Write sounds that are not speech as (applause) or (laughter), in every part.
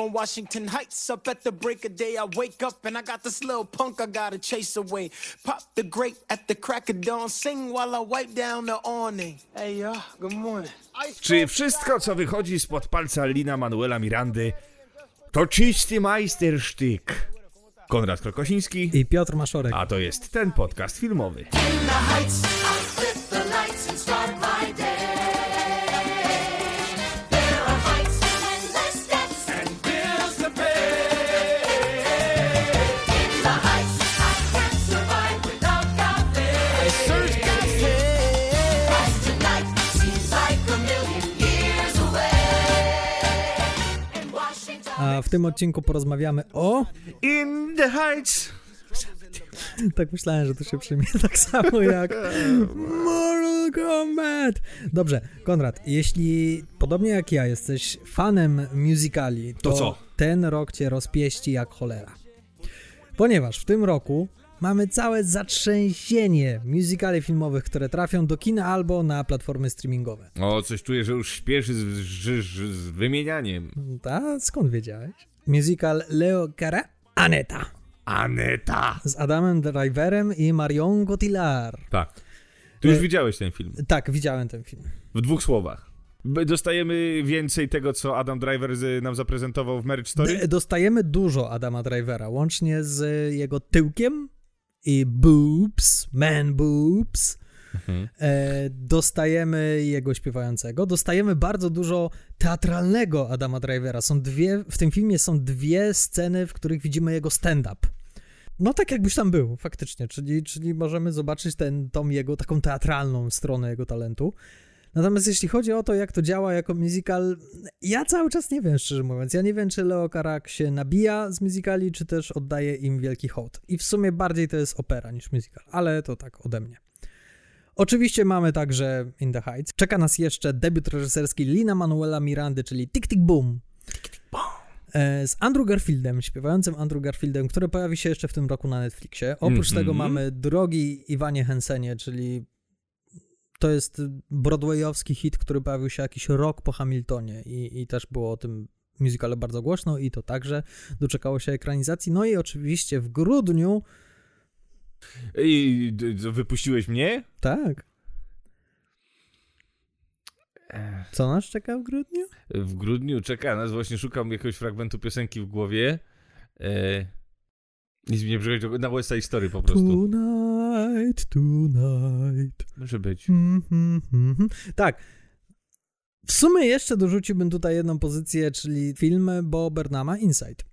On Washington Heights. Up at the break of day, I wake up and I got this little punk I gotta chase away. Pop the grate at the crack of dawn. Sing while I wipe down the awning. Hey, y'all, good morning. Czy wszystko, co wychodzi spod palca Lina Manuela Mirandy, to czysty majstersztyk? Konrad Krokosiński, I Piotr Maszorek. a to jest ten podcast filmowy. A w tym odcinku porozmawiamy o... In the Heights! (laughs) Tak myślałem, że to się przyjmie (laughs) tak samo jak Mortal Kombat. Dobrze, Konrad, jeśli podobnie jak ja jesteś fanem musicali, to, To co? ten rok cię rozpieści jak cholera. Ponieważ w tym roku mamy całe zatrzęsienie musicali filmowych, które trafią do kina albo na platformy streamingowe. O, coś czuję, że już śpieszy z, z, z, wymienianiem. Ta, skąd wiedziałeś? Musical Leo Cara Aneta Aneta! z Adamem Driverem i Marion Cotillard. Tak. Ty już E- widziałeś ten film. Tak, widziałem ten film. W dwóch słowach. Dostajemy więcej tego, co Adam Driver nam zaprezentował w Marriage Story? D- dostajemy dużo Adama Drivera, łącznie z jego tyłkiem i boobs, man boobs. Mhm. E, dostajemy jego śpiewającego, dostajemy bardzo dużo teatralnego Adama Drivera. Są dwie, w tym filmie są dwie sceny, w których widzimy jego stand-up. No tak jakbyś tam był, faktycznie, czyli, czyli możemy zobaczyć ten, tą jego taką teatralną stronę jego talentu. Natomiast jeśli chodzi o to, jak to działa jako musical, ja cały czas nie wiem, szczerze mówiąc. Ja nie wiem, czy Leo Karak się nabija z musicali, czy też oddaje im wielki hołd. I w sumie bardziej to jest opera niż musical, ale to tak ode mnie. Oczywiście mamy także In the Heights. Czeka nas jeszcze debiut reżyserski Lina Manuela Mirandy, czyli Tick Tick Boom. E, Z Andrew Garfieldem, śpiewającym Andrew Garfieldem, który pojawi się jeszcze w tym roku na Netflixie. Oprócz Mhm. tego mamy drogi Iwanie Hensenie, czyli to jest broadwayowski hit, który pojawił się jakiś rok po Hamiltonie i, i też było o tym musicale bardzo głośno i to także doczekało się ekranizacji. No i oczywiście w grudniu, I wypuściłeś mnie? tak. Co nas czeka w grudniu? W grudniu czeka nas, właśnie szukam jakiegoś fragmentu piosenki w głowie. E, nic mi nie przychodzi, na West Side Story po prostu. Tonight, tonight. Może być. Mhm, mhm. Tak. W sumie jeszcze dorzuciłbym tutaj jedną pozycję, czyli film Bo Burnhama Inside,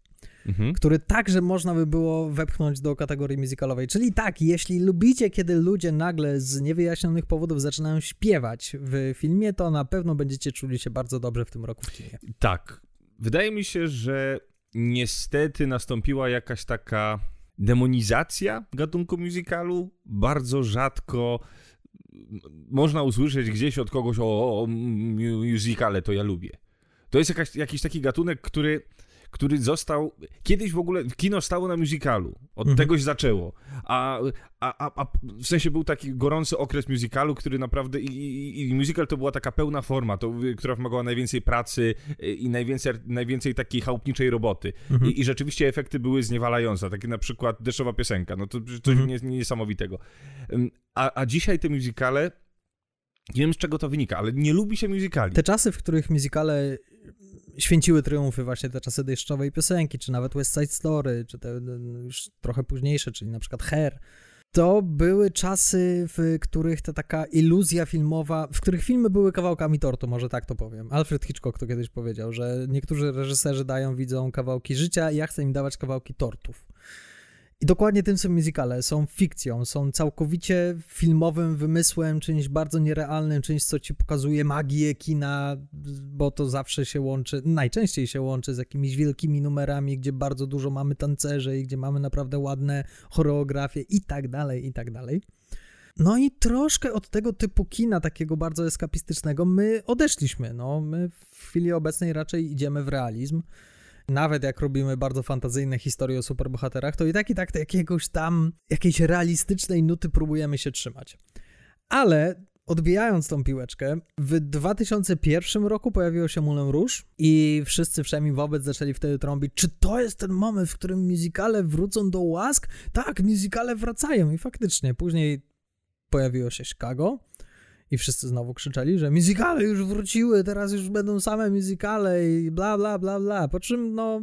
Mhm. który także można by było wepchnąć do kategorii musicalowej. Czyli tak, jeśli lubicie, kiedy ludzie nagle z niewyjaśnionych powodów zaczynają śpiewać w filmie, to na pewno będziecie czuli się bardzo dobrze w tym roku w kinie. Tak. Wydaje mi się, że niestety nastąpiła jakaś taka demonizacja gatunku musicalu. Bardzo rzadko można usłyszeć gdzieś od kogoś o, o mu- musicale, to ja lubię. To jest jakaś, jakiś taki gatunek, który, który został... Kiedyś w ogóle kino stało na musicalu. Od Mhm. tego się zaczęło. A, a, a, w sensie był taki gorący okres musicalu, który naprawdę... I, i, i musical to była taka pełna forma, to, która wymagała najwięcej pracy y, i najwięcej, najwięcej takiej chałupniczej roboty. Mhm. I, I rzeczywiście efekty były zniewalające. Takie na przykład deszczowa piosenka. No to coś Mhm. nies- niesamowitego. A, a dzisiaj te musicale... Nie wiem z czego to wynika, ale nie lubi się musicali. Te czasy, w których musicale święciły triumfy, właśnie te czasy deszczowej piosenki, czy nawet West Side Story, czy te no, już trochę późniejsze, czyli na przykład Hair, to były czasy, w których ta taka iluzja filmowa, w których filmy były kawałkami tortu, może tak to powiem. Alfred Hitchcock to kiedyś powiedział, że niektórzy reżyserzy dają widzom kawałki życia, ja chcę im dawać kawałki tortów. I dokładnie tym są musicale. Są fikcją, są całkowicie filmowym wymysłem, czymś bardzo nierealnym, czymś, co ci pokazuje magię kina, bo to zawsze się łączy, najczęściej się łączy z jakimiś wielkimi numerami, gdzie bardzo dużo mamy tancerzy i gdzie mamy naprawdę ładne choreografie i tak dalej, i tak dalej. No i troszkę od tego typu kina, takiego bardzo eskapistycznego, my odeszliśmy. No, my w chwili obecnej raczej idziemy w realizm. Nawet jak robimy bardzo fantazyjne historie o superbohaterach, to i tak i tak jakiegoś tam, jakiejś realistycznej nuty próbujemy się trzymać. Ale odbijając tą piłeczkę, w 2001 roku pojawiło się Moulin Rouge i wszyscy wszemi wobec zaczęli wtedy trąbić, czy to jest ten moment, w którym muzykale wrócą do łask? Tak, muzykale wracają i faktycznie później pojawiło się Chicago i wszyscy znowu krzyczeli, że muzykale już wróciły, teraz już będą same muzykale i bla bla bla bla, po czym no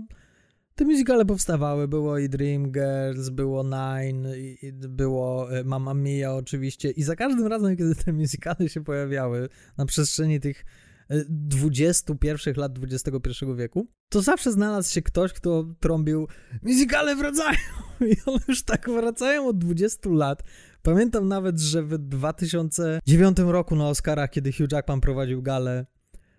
te muzykale powstawały, było i Dreamgirls, było Nine, i, było e, Mamma Mia oczywiście. I za każdym razem, kiedy te muzykale się pojawiały na przestrzeni tych e, 21 lat XXI wieku, to zawsze znalazł się ktoś, kto trąbił muzykale wracają (laughs) i one już tak wracają od 20 lat. Pamiętam nawet, że w 2009 roku na Oscarach, kiedy Hugh Jackman prowadził galę,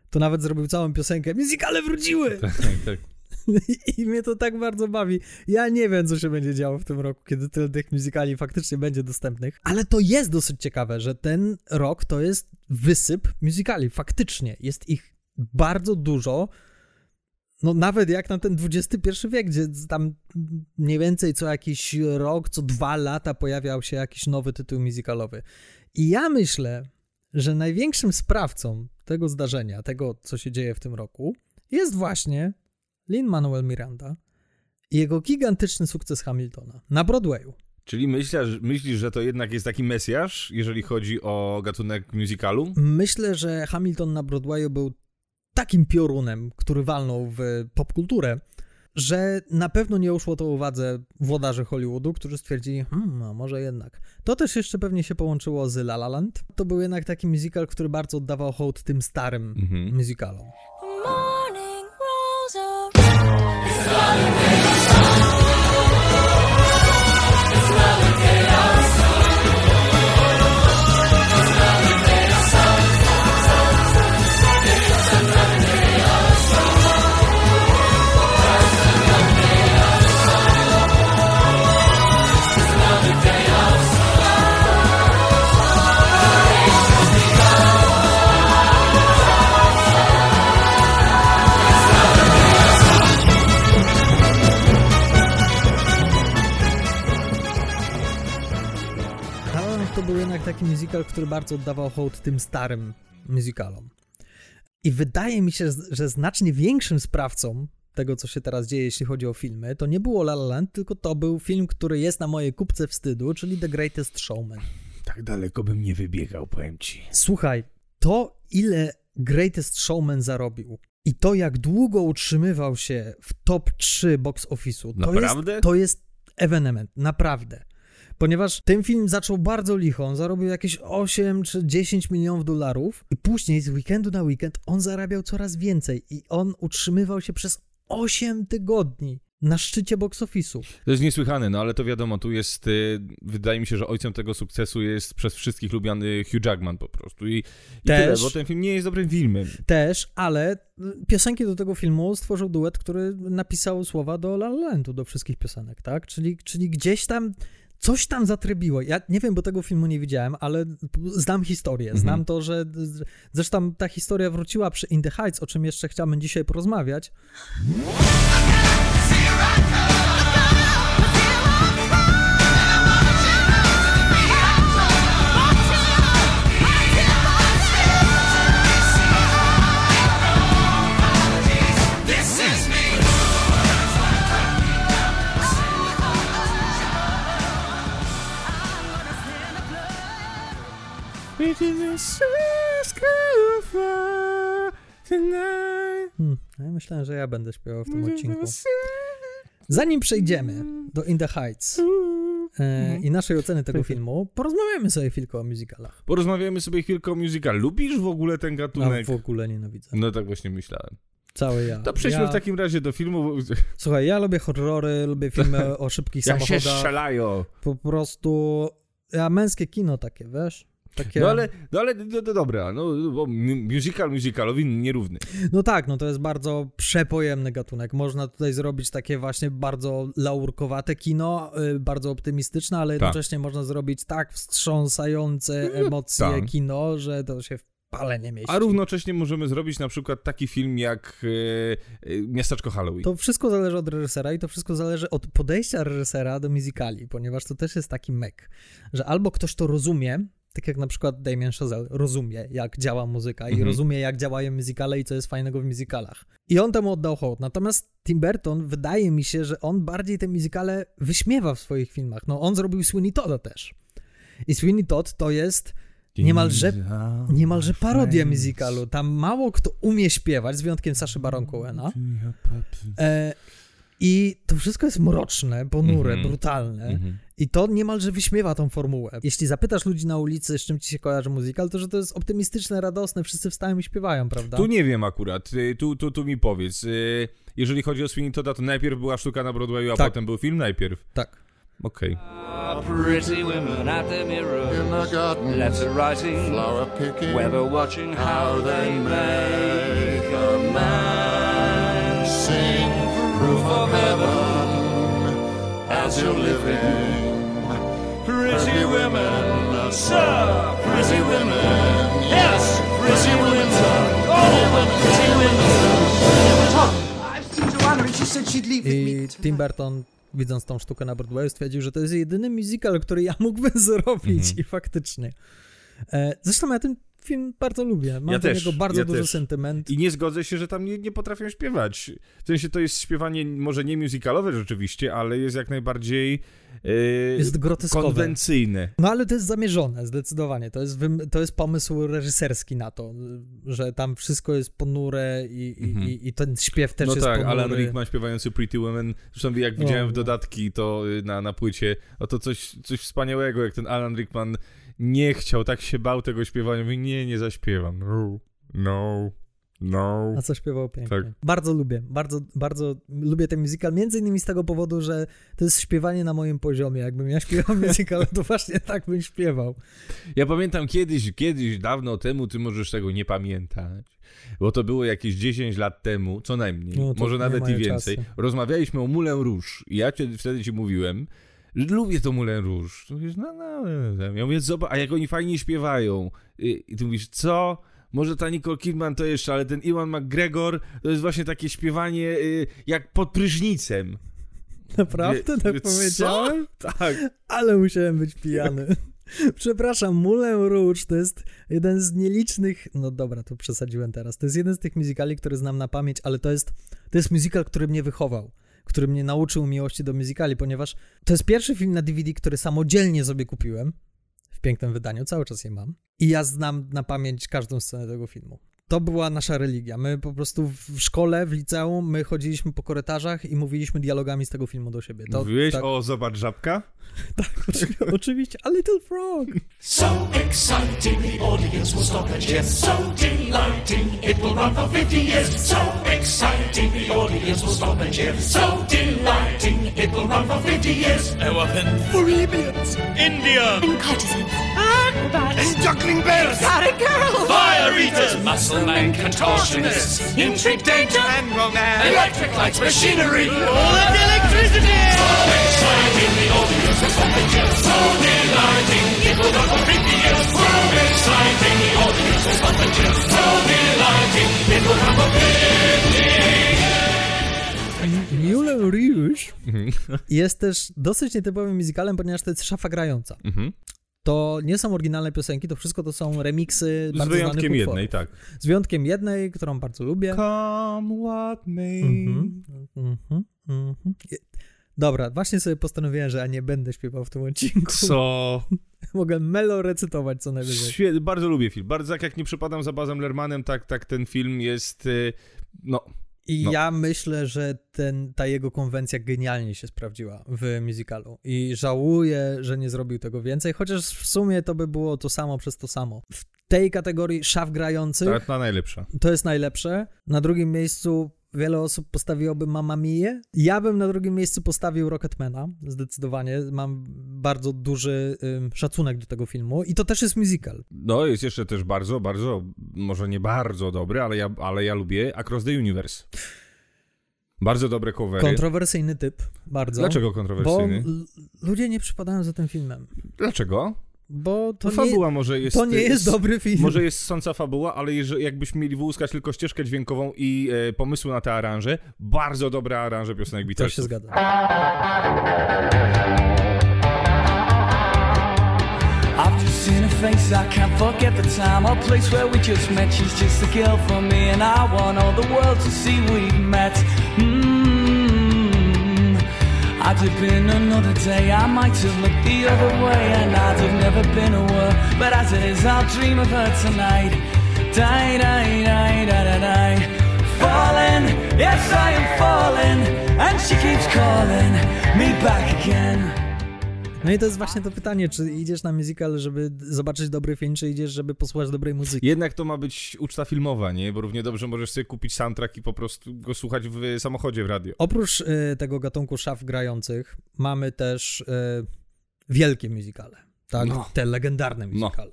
to nawet zrobił całą piosenkę Muzykale wróciły! (laughs) Tak, tak. (laughs) I mnie to tak bardzo bawi. Ja nie wiem, co się będzie działo w tym roku, kiedy tyle tych muzykali faktycznie będzie dostępnych, ale to jest dosyć ciekawe, że ten rok to jest wysyp muzykali. Faktycznie jest ich bardzo dużo. No nawet jak na ten XXI wiek, gdzie tam mniej więcej co jakiś rok, co dwa lata pojawiał się jakiś nowy tytuł muzykalowy. I ja myślę, że największym sprawcą tego zdarzenia, tego co się dzieje w tym roku, jest właśnie Lin-Manuel Miranda i jego gigantyczny sukces Hamiltona na Broadwayu. Czyli myślisz, myślisz, że to jednak jest taki mesjasz, jeżeli chodzi o gatunek musicalu? Myślę, że Hamilton na Broadwayu był takim piorunem, który walnął w popkulturę, że na pewno nie uszło to uwadze włodarzy Hollywoodu, którzy stwierdzili, hmm, a może jednak. To też jeszcze pewnie się połączyło z La La Land. To był jednak taki musical, który bardzo oddawał hołd tym starym Mhm. musicalom. Taki musical, który bardzo oddawał hołd tym starym musicalom. I wydaje mi się, że znacznie większym sprawcą tego, co się teraz dzieje, jeśli chodzi o filmy, to nie było La La Land, tylko to był film, który jest na mojej kupce wstydu, czyli The Greatest Showman. Tak daleko bym nie wybiegał, powiem ci. Słuchaj, to ile Greatest Showman zarobił i to jak długo utrzymywał się w top 3 box office'u, to Naprawdę? jest, to jest ewenement, naprawdę. Ponieważ ten film zaczął bardzo licho, on zarobił jakieś 8 czy 10 milionów dolarów i później z weekendu na weekend on zarabiał coraz więcej i on utrzymywał się przez 8 tygodni na szczycie box office'u. To jest niesłychane, no ale to wiadomo, tu jest, y, wydaje mi się, że ojcem tego sukcesu jest przez wszystkich lubiany Hugh Jackman po prostu. I, i tyle, Też. bo ten film nie jest dobrym filmem. Też, ale y, piosenki do tego filmu stworzył duet, który napisał słowa do La La Landu, do wszystkich piosenek, tak? Czyli, czyli gdzieś tam coś tam zatrybiło. Ja nie wiem, bo tego filmu nie widziałem, ale znam historię. Mhm. Znam to, że zresztą ta historia wróciła przy In the Heights, o czym jeszcze chciałbym dzisiaj porozmawiać. Myślałem, że ja będę śpiewał w tym odcinku. Zanim przejdziemy do In the Heights e, i naszej oceny tego filmu, porozmawiamy sobie chwilkę o musicalach. Porozmawiamy sobie chwilkę o musical. Lubisz w ogóle ten A gatunek? w ogóle nienawidzę. No tak właśnie myślałem. Cały ja. To przejdźmy ja, w takim razie do filmu. Słuchaj, ja lubię horrory, lubię filmy o (laughs) szybkich Jak się samochodach. strzelają. Po prostu... Ja męskie kino takie, wiesz? Takie... No ale, no ale no, no dobra, no bo mu- musical musicalowi nierówny. No tak, no to jest bardzo przepojemny gatunek. Można tutaj zrobić takie właśnie bardzo laurkowate kino, y, bardzo optymistyczne, ale jednocześnie można zrobić tak wstrząsające emocje tak. kino, że to się w pale nie mieści. A równocześnie możemy zrobić na przykład taki film jak e, Miasteczko Halloween. To wszystko zależy od reżysera i to wszystko zależy od podejścia reżysera do musicali, ponieważ to też jest taki mek, że albo ktoś to rozumie Tak jak na przykład Damien Chazelle rozumie, jak działa muzyka i Mhm. rozumie, jak działają muzykale i co jest fajnego w musicalach. I on temu oddał hołd. Natomiast Tim Burton, wydaje mi się, że on bardziej te musicale wyśmiewa w swoich filmach. No, on zrobił Sweeney Todda też. I Sweeney Todd to jest niemalże, niemalże parodia musicalu. Tam mało kto umie śpiewać, z wyjątkiem Saszy Baron Cohena. E, I to wszystko jest mroczne, ponure, Mhm. brutalne. Mhm. I to niemalże wyśmiewa tą formułę. Jeśli zapytasz ludzi na ulicy, z czym ci się kojarzy muzykal, to że to jest optymistyczne, radosne, wszyscy wstają i śpiewają, prawda? Tu nie wiem akurat, Y, tu, tu, tu mi powiedz. Y, Jeżeli chodzi o Sweeney Todda, to najpierw była sztuka na Broadwayu, a Tak. potem był film najpierw. Tak. Okej. Pretty women at the mirror, in the garden, letter writing, flower picking, weather watching, how they make a man sing proof of heaven as you're living. Pretty women, sir, pretty women, yes, pretty women, sir, oh, pretty women. I've seen Joanna and she said she'd leave with I. Tim Burton, widząc tą sztukę na Broadwayu, stwierdził, że to jest jedyny musical, który ja mógłbym (laughs) zrobić Mhm. i faktycznie. E, zresztą ja ten film bardzo lubię. Mam Ja do też, niego bardzo ja duży też. sentyment. I nie zgodzę się, że tam nie, nie potrafią śpiewać. W sensie to jest śpiewanie może nie musicalowe rzeczywiście, ale jest jak najbardziej yy, Jest groteskowe. konwencyjne. No ale to jest zamierzone, zdecydowanie. To jest, to jest pomysł reżyserski na to, że tam wszystko jest ponure i, Mhm. i, i ten śpiew też no jest tak, ponury. Alan Rickman śpiewający Pretty Woman. Zresztą jak widziałem w no. dodatki to y, na, na płycie, o to coś, coś wspaniałego, jak ten Alan Rickman nie chciał, tak się bał tego śpiewania. Mówi, nie, nie zaśpiewam. No, no, no. A co śpiewał pięknie. Tak. Bardzo lubię, bardzo, bardzo lubię ten musical, między innymi z tego powodu, że to jest śpiewanie na moim poziomie. Jakbym ja śpiewał (laughs) musical, to właśnie tak bym śpiewał. Ja pamiętam kiedyś, kiedyś, dawno temu, ty możesz tego nie pamiętać, bo to było jakieś 10 lat temu, co najmniej, No może nawet i więcej. czasy. Rozmawialiśmy o Rouge i ja ci, wtedy ci mówiłem, lubię to Moulin Rouge. Mówisz, no, no, no. Ja mówię, zobacz, a jak oni fajnie śpiewają. I, i ty mówisz, co? Może ta Nicole Kidman to jeszcze, ale ten Iwan McGregor to jest właśnie takie śpiewanie y, jak pod prysznicem. Naprawdę Wie- tak wie- co? powiedziałem? Tak. Ale musiałem być pijany. (laughs) Przepraszam, Moulin Rouge to jest jeden z nielicznych, no dobra, to przesadziłem teraz, to jest jeden z tych musicali, który znam na pamięć, ale to jest, to jest musical, który mnie wychował, który mnie nauczył miłości do musicali, ponieważ to jest pierwszy film na DVD, który samodzielnie sobie kupiłem, w pięknym wydaniu, cały czas je mam, i ja znam na pamięć każdą scenę tego filmu. To była nasza religia. My po prostu w szkole, w liceum, my chodziliśmy po korytarzach i mówiliśmy dialogami z tego filmu do siebie. To, Mówiłeś tak, o Zobacz Żabka? (laughs) oczy- oczywiście, a Little Frog. So exciting, the audience will stop and cheer. So delighting, it will run for 50 years. So exciting, the audience will stop and cheer. So delighting, it will run for 50 years. Elephant. Arabians. India. And courtesans. Acrobats. And juggling bears. Got it, girl. Fire eaters. Muscle men contortionists. Intrigue, danger, And romance. electric lights, machinery. All of electricity. Exciting, the audience stop and cheer. So delighting, will run for 50 years. So exciting, the audience stop and cheer. So delighting, will run for 50 Moulin Rouge jest też dosyć nietypowym musicalem, ponieważ to jest szafa grająca. Mhm. To nie są oryginalne piosenki, to wszystko to są remiksy Z bardzo wyjątkiem jednej, tak. Z wyjątkiem jednej, którą bardzo lubię. Come what may. Mhm, mhm, mhm. Je- Dobra, właśnie sobie postanowiłem, że ja nie będę śpiewał w tym odcinku. Co? (laughs) Mogę melo recytować co najwyżej. Bardzo lubię film. Bardzo tak jak nie przepadam za Bazem Lermanem, tak, tak ten film jest. y, No, I No. ja myślę, że ten, ta jego konwencja genialnie się sprawdziła w musicalu. I żałuję, że nie zrobił tego więcej, chociaż w sumie to by było to samo przez to samo. W tej kategorii szaf grających ta, ta najlepsza. to jest najlepsze. Na drugim miejscu wiele osób postawiłoby Mamma Mia. Ja bym na drugim miejscu postawił Rocketmana, zdecydowanie. Mam bardzo duży ym, szacunek do tego filmu i to też jest musical. No, jest jeszcze też bardzo, bardzo, może nie bardzo dobry, ale ja, ale ja lubię Across the Universe. Bardzo dobre covery. Kontrowersyjny typ, bardzo. Dlaczego Bo kontrowersyjny? l- ludzie nie przypadają za tym filmem. Dlaczego? Bo to, nie, fabuła może jest... to nie jest dobry film. Może jest sąca fabuła, ale jeżeli, jakbyśmy mieli wyłuskać tylko ścieżkę dźwiękową i e, pomysły na te aranże, bardzo dobre aranże piosenek To się Beatlesów. zgadza. I've just Looks in her face, I can't forget the time or place where we just met. She's just a girl for me, and I want all the world to see we've met. Mm. I'd have been another day, I might have looked the other way, and I'd have never been aware. But as it is, I'll dream of her tonight. Die, die, die, die, die. Falling, yes, I am falling, and she keeps calling me back again. No i to jest właśnie to pytanie, czy idziesz na musical, żeby zobaczyć dobry film, czy idziesz, żeby posłuchać dobrej muzyki. Jednak to ma być uczta filmowa, nie? Bo równie dobrze możesz sobie kupić soundtrack i po prostu go słuchać w samochodzie w radio. Oprócz y, tego gatunku szaf grających, mamy też y, wielkie musicale, tak? No. Te legendarne musicale.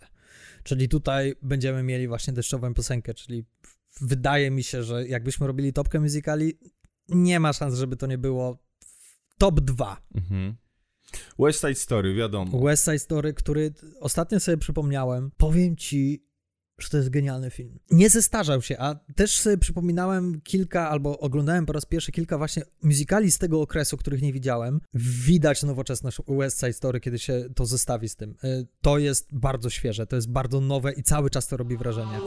Czyli tutaj będziemy mieli właśnie deszczową piosenkę, czyli wydaje mi się, że jakbyśmy robili topkę musicali, nie ma szans, żeby to nie było top 2. Mhm. West Side Story, wiadomo. West Side Story, który ostatnio sobie przypomniałem, powiem ci, że to jest genialny film. Nie zestarzał się, a też sobie przypominałem kilka, albo oglądałem po raz pierwszy kilka właśnie musicali z tego okresu, których nie widziałem. Widać nowoczesność West Side Story, kiedy się to zestawi z tym. Y, To jest bardzo świeże, to jest bardzo nowe i cały czas to robi wrażenie.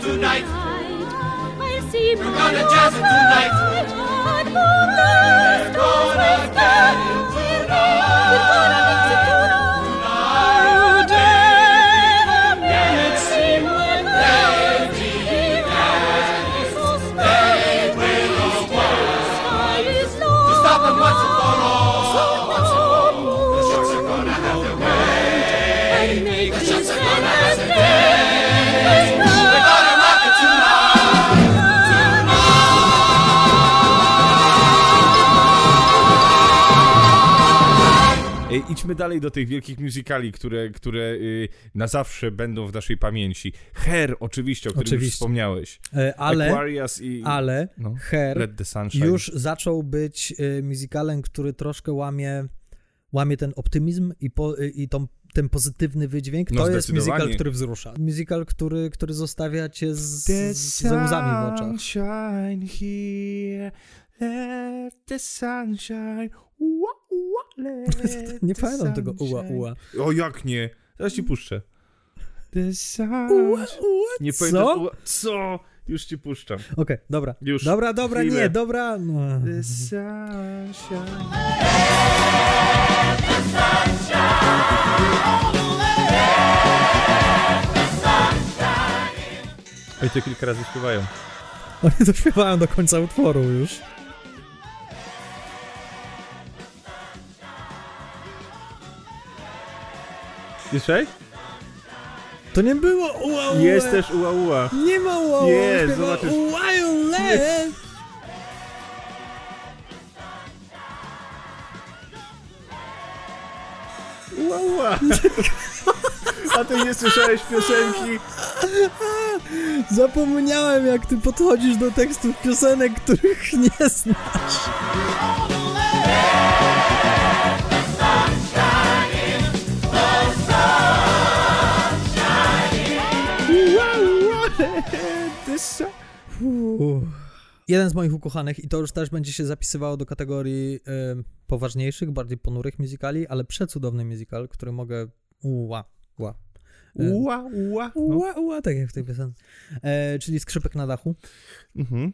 Tonight We're gonna rock it tonight. I'll see We're my gonna jazz it idźmy dalej do tych wielkich musicali, które, które y, na zawsze będą w naszej pamięci. Her, oczywiście, o którym już Oczywiście. wspomniałeś. E, Ale, Aquarius i... ale no, Her Let the Sunshine. już zaczął być y, musicalem, który troszkę łamie, łamie ten optymizm i, po, y, i tą, ten pozytywny wydźwięk. No, to jest musical, który wzrusza. Musical, który, który zostawia cię z, z, ze łzami w oczach. sunshine here, let the sunshine, let (laughs) Nie the pamiętam tego uła, sunshine. uła. O, jak nie? Teraz ci puszczę. The Uła, sunshine. uła, Nie co? pamiętam. Ua, co? Już ci puszczam. Okej, dobra. Już. Dobra, dobra, Chwilę. nie, dobra. No. The sunshine. Oj, to kilka razy śpiewają. Oni to śpiewają do końca utworu już. Słyszaj? To nie było uła, uła. Jest też ua ua. Nie ma uła, uła. Jest, zobaczysz. Wildland. Ua ua. A ty nie słyszałeś piosenki? Zapomniałem, jak ty podchodzisz do tekstów piosenek, których nie znasz. Jeden z moich ukochanych, i to już też będzie się zapisywało do kategorii y, poważniejszych, bardziej ponurych musicali, ale przecudowny musical, który mogę... Ua, ua. Y, Ua ua. No. Ua, ua, tak jak w tej piosence. E, czyli Skrzypek na dachu. Mhm.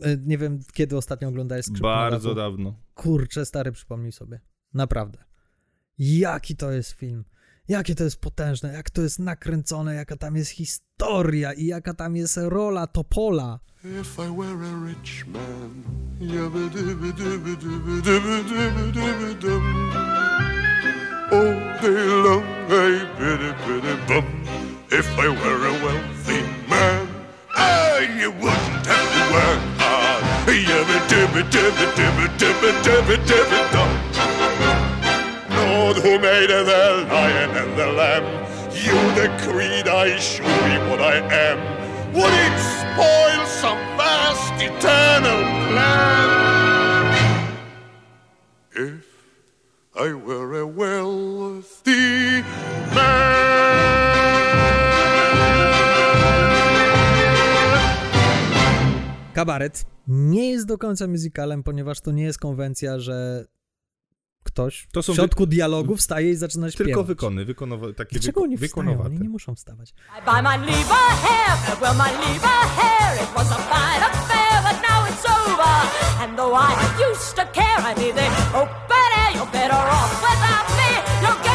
E, nie wiem, kiedy ostatnio oglądałeś Skrzypek na Bardzo dachu. dawno. Kurczę, stary, przypomnij sobie. Naprawdę. Jaki to jest film. Jakie to jest potężne, jak to jest nakręcone, jaka tam jest historia i jaka tam jest rola Topola. If I were a rich man. All day long, hey, bitty, bitty bum. If I were a wealthy man, I you wouldn't have to work hard. Yabba-dibba-dibba-dibba-dibba-dibba-dibba-dum. Lord who made the lion and the lamb. You decreed I should be what I am. Would it spoil some vast eternal plan? If I were a wealthy man. Kabaret nie jest do końca musicalem, ponieważ to nie jest konwencja, że ktoś To są w środku dialogu wstaje i zaczyna śpiewać. Tylko wykony, wykonowe, takie Dlaczego wyko- oni wstają? wykonowate. Oni nie muszą wstawać. And though I used to care, I open air, you're better off without me,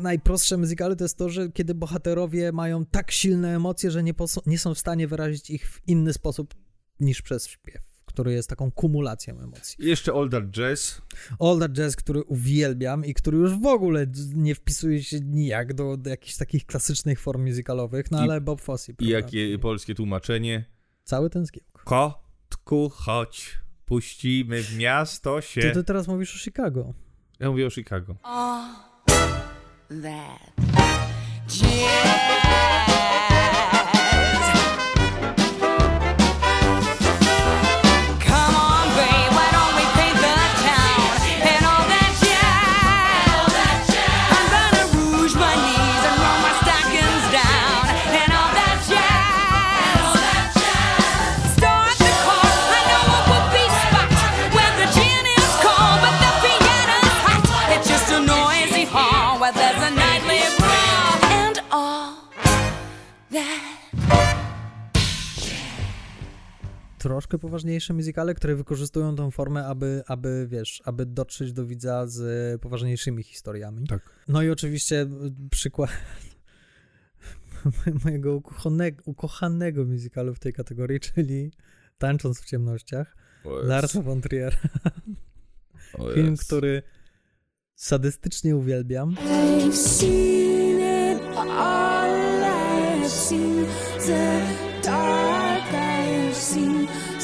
idea najprostsza muzykalu to jest to, że kiedy bohaterowie mają tak silne emocje, że nie, nie są w stanie wyrazić ich w inny sposób niż przez śpiew, który jest taką kumulacją emocji. I Jeszcze Older Jazz. That Jazz, który uwielbiam i który już w ogóle nie wpisuje się nijak do, do jakichś takich klasycznych form muzykalowych, no I- ale Bob Fosse. I jakie polskie tłumaczenie? Cały ten zgiełk. Kotku, chodź, puścimy w miasto się. Ty, ty teraz mówisz o Chicago. Ja mówię o Chicago. That jazz. Troszkę poważniejsze muzykale, które wykorzystują tą formę, aby, aby, wiesz, aby dotrzeć do widza z poważniejszymi historiami. Tak. No i oczywiście przykład (laughs) mojego ukochanego, ukochanego musicalu w tej kategorii, czyli Tańcząc w ciemnościach. Larsa von Trier. (laughs) Film, który sadystycznie uwielbiam. I've seen it all. I've seen the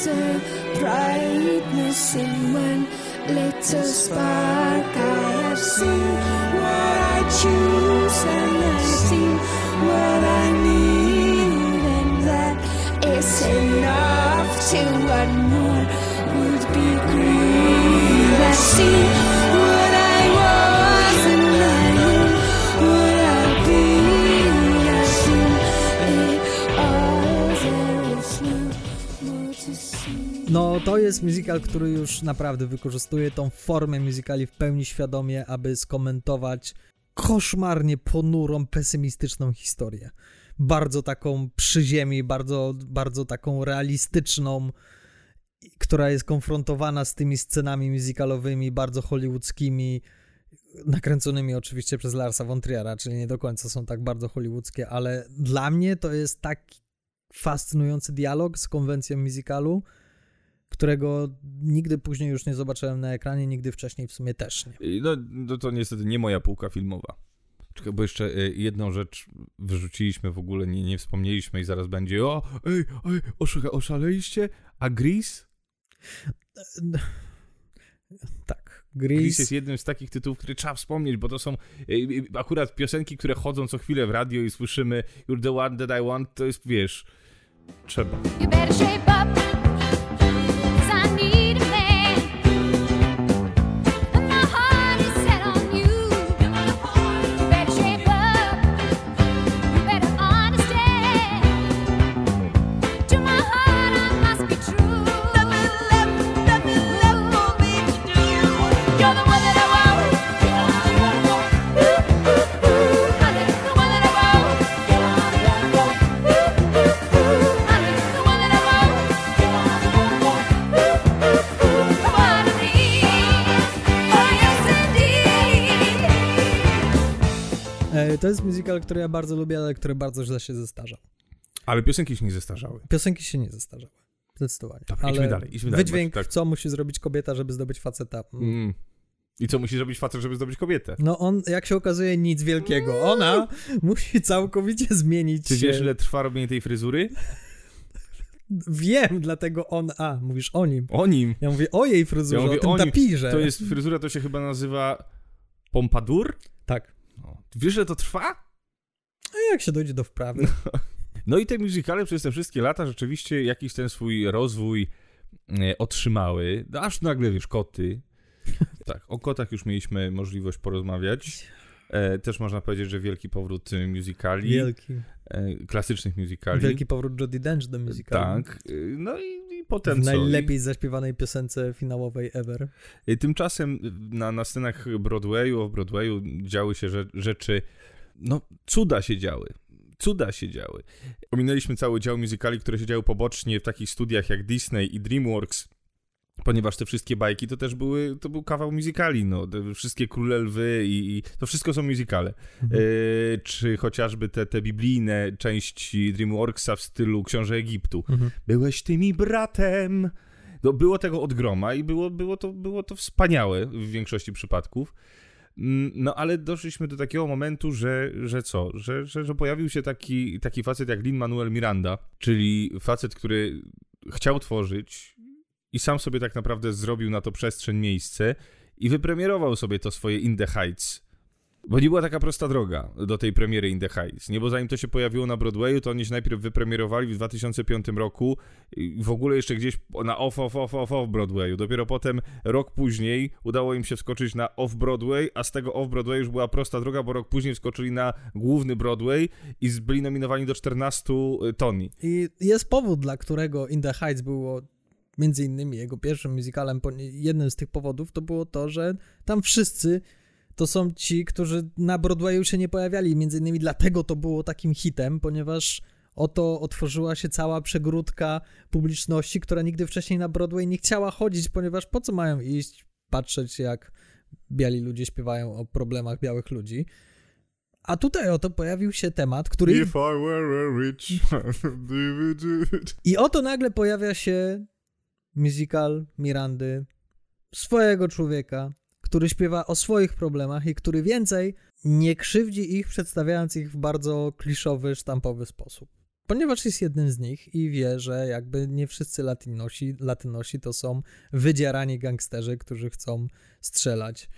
the brightness in one little spark. I have seen what I choose and I've seen what I need, and that is enough to what more would be great. I've seen No, to jest musical, który już naprawdę wykorzystuje tą formę musicali w pełni świadomie, aby skomentować koszmarnie ponurą, pesymistyczną historię. Bardzo taką przy ziemi, bardzo, bardzo taką realistyczną, która jest konfrontowana z tymi scenami musicalowymi, bardzo hollywoodzkimi, nakręconymi oczywiście przez Larsa von Triera, czyli nie do końca są tak bardzo hollywoodzkie, ale dla mnie to jest tak fascynujący dialog z konwencją musicalu, którego nigdy później już nie zobaczyłem na ekranie, nigdy wcześniej w sumie też nie. No, no to niestety nie moja półka filmowa. Czekaj, bo jeszcze y, jedną rzecz wyrzuciliśmy w ogóle, nie, nie wspomnieliśmy i zaraz będzie o, ej, ej, oszuka, oszaleliście? A Gris? (laughs) Tak, Gris Grease, jest jednym z takich tytułów, które trzeba wspomnieć, bo to są y, y, akurat piosenki, które chodzą co chwilę w radio i słyszymy You're the one that I want, to jest, wiesz, trzeba. You better shape up, to jest musical, który ja bardzo lubię, ale który bardzo źle się zestarzał. Ale piosenki się nie zestarzały. Piosenki się nie zestarzały. Zdecydowanie. Dobra, ale idźmy dalej, idźmy dalej, Wydźwięk, tak. co musi zrobić kobieta, żeby zdobyć faceta. Mm. Mm. I co musi zrobić facet, żeby zdobyć kobietę? No on, jak się okazuje, nic wielkiego. Ona musi całkowicie zmienić Ty się. wiesz, ile trwa robienie tej fryzury? Wiem, dlatego on... A, mówisz o nim. O nim. Ja mówię o jej fryzurze, Ja mówię o tym o tapirze. To jest fryzura, to się chyba nazywa pompadour? Tak. No. Wiesz, że to trwa? A jak się dojdzie do wprawy? (laughs) No i te musicale przez te wszystkie lata rzeczywiście jakiś ten swój rozwój e, otrzymały. No, aż nagle, wiesz, koty. (laughs) Tak, o kotach już mieliśmy możliwość porozmawiać. E, też można powiedzieć, że wielki powrót y, musicali, Wielki. e, klasycznych musicali. Wielki powrót Jodie Dench do musicalu. Tak, no i, i potem W co? najlepiej zaśpiewanej piosence finałowej ever. Tymczasem na, na scenach Broadwayu, w Broadwayu działy się rze- rzeczy, no cuda się działy. Cuda się działy. Ominęliśmy cały dział musicali, które się działy pobocznie w takich studiach jak Disney i DreamWorks, ponieważ te wszystkie bajki to też były, to był kawał musicali, no, wszystkie Króle Lwy i, i to wszystko są musicale. Mhm. E, czy chociażby te, te biblijne części DreamWorksa w stylu Książę Egiptu. Mhm. Byłeś ty mi bratem. No, było tego od groma i było, było, to, było to wspaniałe w większości przypadków. Mm, No ale doszliśmy do takiego momentu, że, że co? Że, że, że pojawił się taki, taki facet jak Lin-Manuel Miranda, czyli facet, który chciał tworzyć i sam sobie tak naprawdę zrobił na to przestrzeń, miejsce i wypremierował sobie to swoje In the Heights. Bo nie była taka prosta droga do tej premiery In the Heights, nie? Bo zanim to się pojawiło na Broadwayu, to oni się najpierw wypremierowali w 2005 roku w ogóle jeszcze gdzieś na off, off, off, off, off Broadwayu. Dopiero potem, rok później, udało im się wskoczyć na off Broadway, a z tego off Broadway już była prosta droga, bo rok później wskoczyli na główny Broadway i byli nominowani do 14 Tony. I jest powód, dla którego In the Heights było między innymi jego pierwszym musicalem. Jednym z tych powodów to było to, że tam wszyscy to są ci, którzy na Broadwayu się nie pojawiali. Między innymi dlatego to było takim hitem, ponieważ oto otworzyła się cała przegródka publiczności, która nigdy wcześniej na Broadway nie chciała chodzić, ponieważ po co mają iść, patrzeć jak biali ludzie śpiewają o problemach białych ludzi. A tutaj oto pojawił się temat, który I were a rich (laughs) I oto nagle pojawia się musical Mirandy, swojego człowieka, który śpiewa o swoich problemach i który więcej nie krzywdzi ich, przedstawiając ich w bardzo kliszowy, sztampowy sposób. Ponieważ jest jednym z nich i wie, że jakby nie wszyscy latynosi, latynosi to są wydzierani gangsterzy, którzy chcą strzelać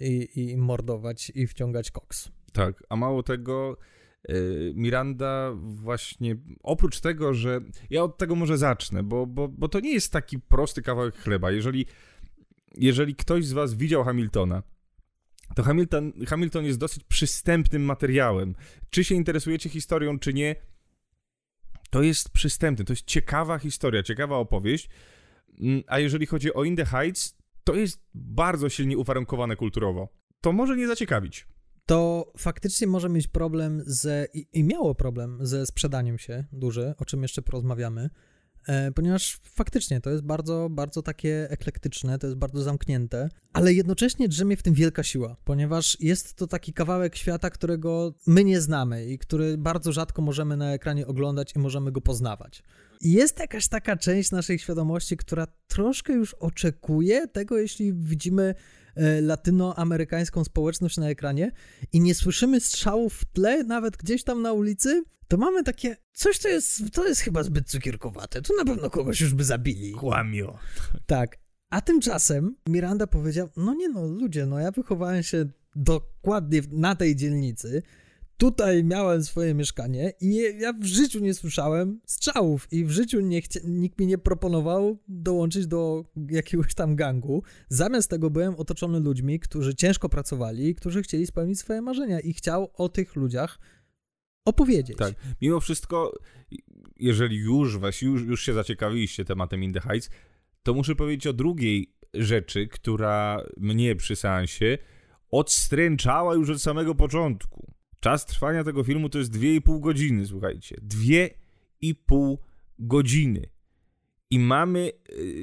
i, i mordować i wciągać koks. Tak, a mało tego, Miranda właśnie, oprócz tego, że ja od tego może zacznę, bo, bo, bo to nie jest taki prosty kawałek chleba. Jeżeli, jeżeli ktoś z was widział Hamiltona, to Hamilton, Hamilton jest dosyć przystępnym materiałem. Czy się interesujecie historią, czy nie, to jest przystępny, to jest ciekawa historia, ciekawa opowieść. Mm, A jeżeli chodzi o In the Heights, to jest bardzo silnie uwarunkowane kulturowo. To może nie zaciekawić. To faktycznie może mieć problem ze, i, i miało problem ze sprzedaniem się duży, o czym jeszcze porozmawiamy, e, ponieważ faktycznie to jest bardzo, bardzo takie eklektyczne, to jest bardzo zamknięte, ale jednocześnie drzemie w tym wielka siła, ponieważ jest to taki kawałek świata, którego my nie znamy i który bardzo rzadko możemy na ekranie oglądać i możemy go poznawać. Jest jakaś taka część naszej świadomości, która troszkę już oczekuje tego, jeśli widzimy latynoamerykańską społeczność na ekranie i nie słyszymy strzałów w tle, nawet gdzieś tam na ulicy, to mamy takie, coś to jest, to jest chyba zbyt cukierkowate, tu na pewno kogoś już by zabili. Kłamio. Tak. A tymczasem Miranda powiedział, no nie no, ludzie, no ja wychowałem się dokładnie na tej dzielnicy, tutaj miałem swoje mieszkanie i ja w życiu nie słyszałem strzałów i w życiu nie chcia- nikt mi nie proponował dołączyć do jakiegoś tam gangu. Zamiast tego byłem otoczony ludźmi, którzy ciężko pracowali, którzy chcieli spełnić swoje marzenia i chciał o tych ludziach opowiedzieć. Tak. Mimo wszystko, jeżeli już was, już, już się zaciekawiliście tematem In the Heights, to muszę powiedzieć o drugiej rzeczy, która mnie przy seansie odstręczała już od samego początku. Czas trwania tego filmu to jest 2,5 godziny, słuchajcie. 2,5 godziny. I mamy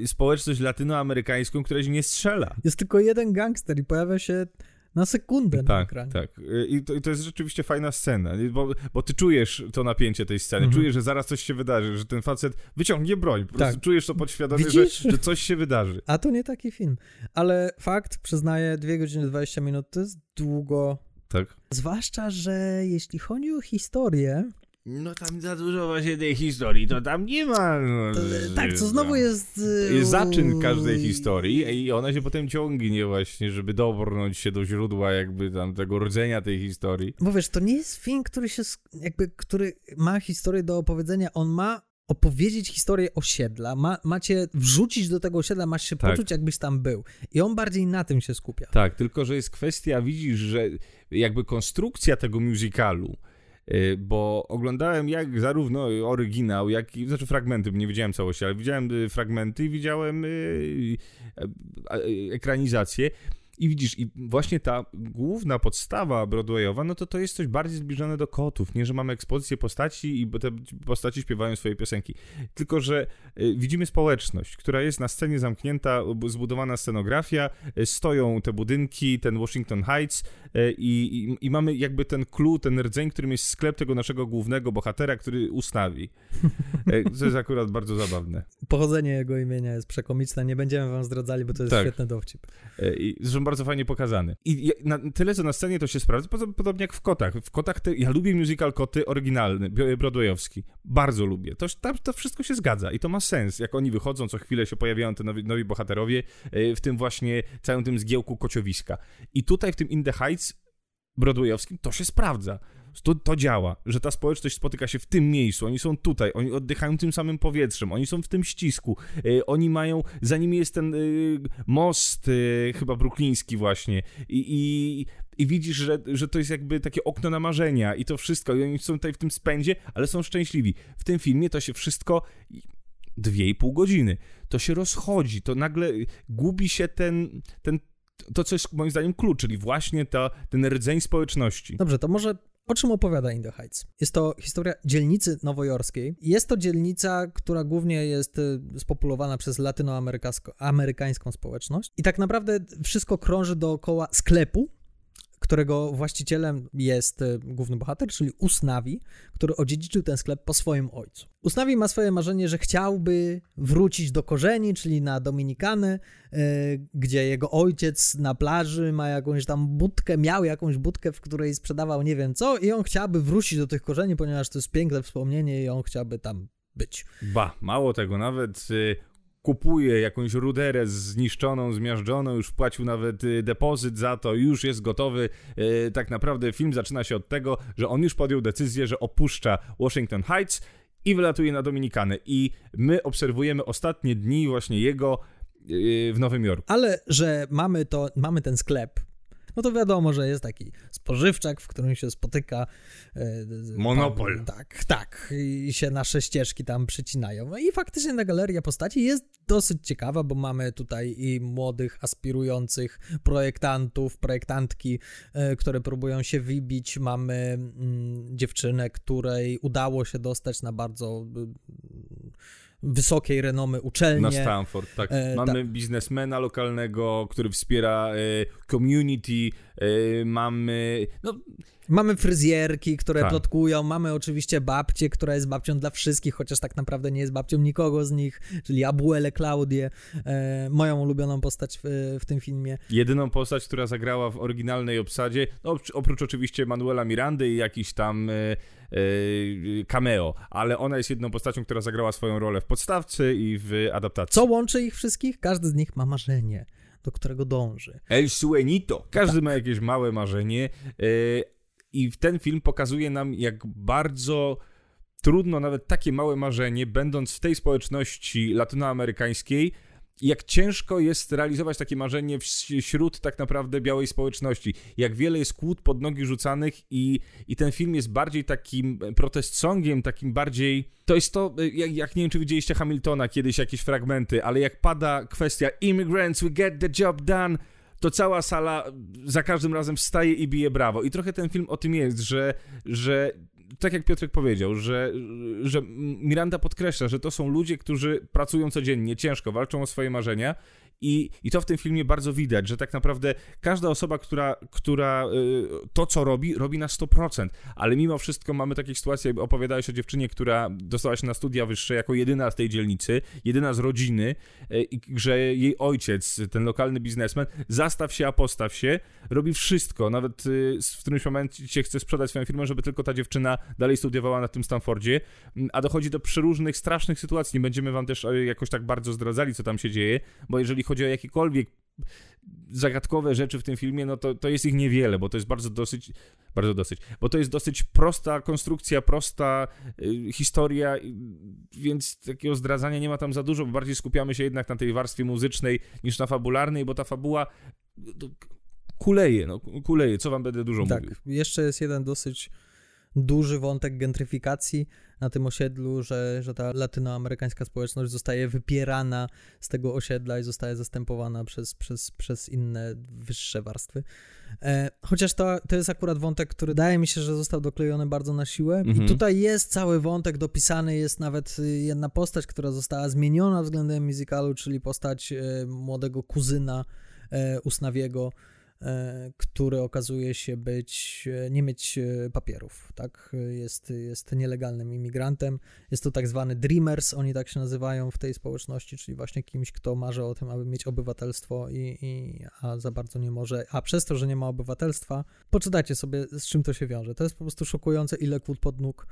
y, społeczność latynoamerykańską, która się nie strzela. Jest tylko jeden gangster i pojawia się na sekundę na Tak, ekranie. tak. Y, I to, i to jest rzeczywiście fajna scena, bo, bo ty czujesz to napięcie tej sceny, Mhm. czujesz, że zaraz coś się wydarzy, że ten facet wyciągnie broń, po prostu Tak. czujesz to podświadomie, że, że coś się wydarzy. A to nie taki film. Ale fakt, przyznaję, 2 godziny 20 minut to jest długo. Tak. Zwłaszcza, że jeśli chodzi o historię, No tam za dużo właśnie tej historii, to tam nie ma... No, to, tak, co znowu jest... y, Jest zaczyn każdej historii i ona się potem ciągnie właśnie, żeby dobrnąć się do źródła jakby tam tego rdzenia tej historii. Bo wiesz, to nie jest film, który się, jakby, który ma historię do opowiedzenia. On ma opowiedzieć historię osiedla, ma, macie wrzucić do tego osiedla, masz się Tak. poczuć, jakbyś tam był. I on bardziej na tym się skupia. Tak, tylko że jest kwestia, widzisz, że jakby konstrukcja tego musicalu, y, bo oglądałem jak zarówno oryginał, jak i, znaczy fragmenty, bo nie widziałem całości, ale widziałem y, fragmenty i widziałem y, ekranizację. I widzisz, i właśnie ta główna podstawa Broadwayowa, no to to jest coś bardziej zbliżone do kotów, nie, że mamy ekspozycję postaci i te postaci śpiewają swoje piosenki. Tylko, że y, widzimy społeczność, która jest na scenie zamknięta, bu- zbudowana scenografia, y, stoją te budynki, ten Washington Heights y, i, i, i mamy jakby ten clue, ten rdzeń, którym jest sklep tego naszego głównego bohatera, który ustawi. Co jest akurat bardzo zabawne. Pochodzenie jego imienia jest przekomiczne, nie będziemy wam zdradzali, bo to jest Tak. świetny dowcip. I zresztą bardzo fajnie pokazany. I na tyle, co na scenie to się sprawdza, podo- podobnie jak w Kotach. W Kotach te, ja lubię musical Koty oryginalny, broadwayowski. Bardzo lubię. To, to, to wszystko się zgadza i to ma sens. Jak oni wychodzą, co chwilę się pojawiają te nowi, nowi bohaterowie e, w tym właśnie całym tym zgiełku kociowiska. I tutaj w tym In the Heights broadwayowskim to się sprawdza. To, to działa, że ta społeczność spotyka się w tym miejscu, oni są tutaj, oni oddychają tym samym powietrzem, oni są w tym ścisku, e, oni mają, za nimi jest ten e, most, e, chyba brukliński właśnie i, i, i widzisz, że, że to jest jakby takie okno na marzenia i to wszystko, i oni są tutaj w tym spędzie, ale są szczęśliwi. W tym filmie to się wszystko dwie i pół godziny, to się rozchodzi, to nagle gubi się ten, ten to, co jest moim zdaniem klucz, czyli właśnie ta, ten rdzeń społeczności. Dobrze, to może o czym opowiada In the Heights? Jest to historia dzielnicy nowojorskiej. Jest to dzielnica, która głównie jest y, spopulowana przez latynoamerykańską społeczność. I tak naprawdę wszystko krąży dookoła sklepu, którego właścicielem jest y, główny bohater, czyli Usnavi, który odziedziczył ten sklep po swoim ojcu. Usnavi ma swoje marzenie, że chciałby wrócić do korzeni, czyli na Dominikany, y, gdzie jego ojciec na plaży ma jakąś tam budkę, miał jakąś budkę, w której sprzedawał nie wiem co i on chciałby wrócić do tych korzeni, ponieważ to jest piękne wspomnienie i on chciałby tam być. Ba, mało tego, nawet y, kupuje jakąś ruderę zniszczoną, zmiażdżoną, już wpłacił nawet y, depozyt za to, już jest gotowy. Y, tak naprawdę film zaczyna się od tego, że on już podjął decyzję, że opuszcza Washington Heights i wylatuje na Dominikanę. I my obserwujemy ostatnie dni właśnie jego y, w Nowym Jorku. Ale że mamy to, mamy ten sklep, no to wiadomo, że jest taki spożywczak, w którym się spotyka. e, Monopol. pan- Tak, tak. I się nasze ścieżki tam przycinają. No I faktycznie ta galeria postaci jest dosyć ciekawa, bo mamy tutaj i młodych, aspirujących projektantów, projektantki, e, które próbują się wybić. Mamy mm, dziewczynę, której udało się dostać na bardzo mm, wysokiej renomy uczelnię. Na Stanford, tak. E, mamy biznesmena lokalnego, który wspiera e, community, e, mamy... No, Mamy fryzjerki, które Tak. plotkują, mamy oczywiście babcię, która jest babcią dla wszystkich, chociaż tak naprawdę nie jest babcią nikogo z nich, czyli Abuele Claudię, e, moją ulubioną postać w, w tym filmie. jedyną postać, która zagrała w oryginalnej obsadzie, no, oprócz- oczywiście Manuela Mirandy i jakiś tam e, e, cameo, ale ona jest jedną postacią, która zagrała swoją rolę w podstawce i w adaptacji. Co łączy ich wszystkich? Każdy z nich ma marzenie, do którego dąży. El Sueñito. Każdy ma jakieś małe marzenie e, i ten film pokazuje nam, jak bardzo trudno nawet takie małe marzenie, będąc w tej społeczności latynoamerykańskiej, jak ciężko jest realizować takie marzenie wś- wśród tak naprawdę białej społeczności. Jak wiele jest kłód pod nogi rzucanych i, i ten film jest bardziej takim protest songiem, takim bardziej... To jest to, y, jak, jak nie wiem, czy widzieliście Hamiltona kiedyś, jakieś fragmenty, ale jak pada kwestia immigrants, we get the job done, to cała sala za każdym razem wstaje i bije brawo. I trochę ten film o tym jest, że, że tak jak Piotrek powiedział, że, że Miranda podkreśla, że to są ludzie, którzy pracują codziennie, ciężko, walczą o swoje marzenia i, i to w tym filmie bardzo widać, że tak naprawdę każda osoba, która, która y, to, co robi, robi na 100%, ale mimo wszystko mamy takie sytuacje, opowiadałeś o dziewczynie, która dostała się na studia wyższe jako jedyna z tej dzielnicy, jedyna z rodziny, y, i że jej ojciec, ten lokalny biznesmen, zastaw się, a postaw się, robi wszystko, nawet y, w którymś momencie chce sprzedać swoją firmę, żeby tylko ta dziewczyna dalej studiowała na tym Stanfordzie, Mm, a dochodzi do przeróżnych, strasznych sytuacji. Nie będziemy wam też jakoś tak bardzo zdradzali, co tam się dzieje, bo jeżeli chodzi o jakiekolwiek zagadkowe rzeczy w tym filmie, no to, to jest ich niewiele, bo to jest bardzo dosyć, bardzo dosyć, bo to jest dosyć prosta konstrukcja, prosta y, historia, y, więc takiego zdradzania nie ma tam za dużo, bo bardziej skupiamy się jednak na tej warstwie muzycznej niż na fabularnej, bo ta fabuła no, kuleje, no kuleje, co wam będę dużo Tak, mówił. jeszcze jest jeden dosyć duży wątek gentryfikacji na tym osiedlu, że, że ta latynoamerykańska społeczność zostaje wypierana z tego osiedla i zostaje zastępowana przez, przez, przez inne wyższe warstwy. E, chociaż to, to jest akurat wątek, który wydaje mi się, że został doklejony bardzo na siłę. Mhm. I tutaj jest cały wątek dopisany, jest nawet jedna postać, która została zmieniona względem musicalu, czyli postać e, młodego kuzyna e, Usnawiego, który okazuje się być, e, nie mieć e, papierów, tak? Jest, jest nielegalnym imigrantem. Jest to tak zwany dreamers, oni tak się nazywają w tej społeczności, czyli właśnie kimś, kto marzy o tym, aby mieć obywatelstwo i, i a za bardzo nie może, a przez to, że nie ma obywatelstwa, poczytajcie sobie, z czym to się wiąże. To jest po prostu szokujące, ile kłód pod nóg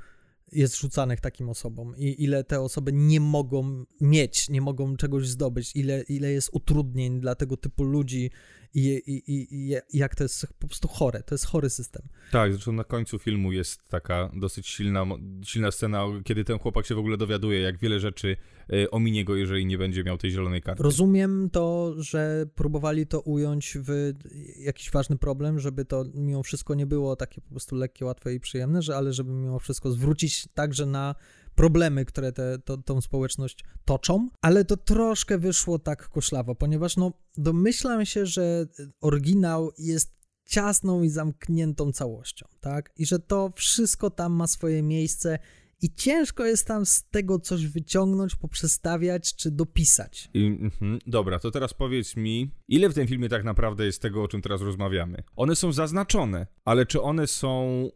jest rzucanych takim osobom i ile te osoby nie mogą mieć, nie mogą czegoś zdobyć, ile, ile jest utrudnień dla tego typu ludzi i, i, i, i jak to jest po prostu chore, to jest chory system. Tak, zresztą na końcu filmu jest taka dosyć silna, silna scena, kiedy ten chłopak się w ogóle dowiaduje, jak wiele rzeczy y, ominie go, jeżeli nie będzie miał tej zielonej karty. Rozumiem to, że próbowali to ująć w jakiś ważny problem, żeby to mimo wszystko nie było takie po prostu lekkie, łatwe i przyjemne, że, ale żeby mimo wszystko zwrócić także na problemy, które te, to, tą społeczność toczą, ale to troszkę wyszło tak koszlawo, ponieważ no domyślam się, że oryginał jest ciasną i zamkniętą całością, tak? I że to wszystko tam ma swoje miejsce i ciężko jest tam z tego coś wyciągnąć, poprzestawiać czy dopisać. I, mhm, dobra, to teraz powiedz mi, ile w tym filmie tak naprawdę jest tego, o czym teraz rozmawiamy? One są zaznaczone, ale czy one są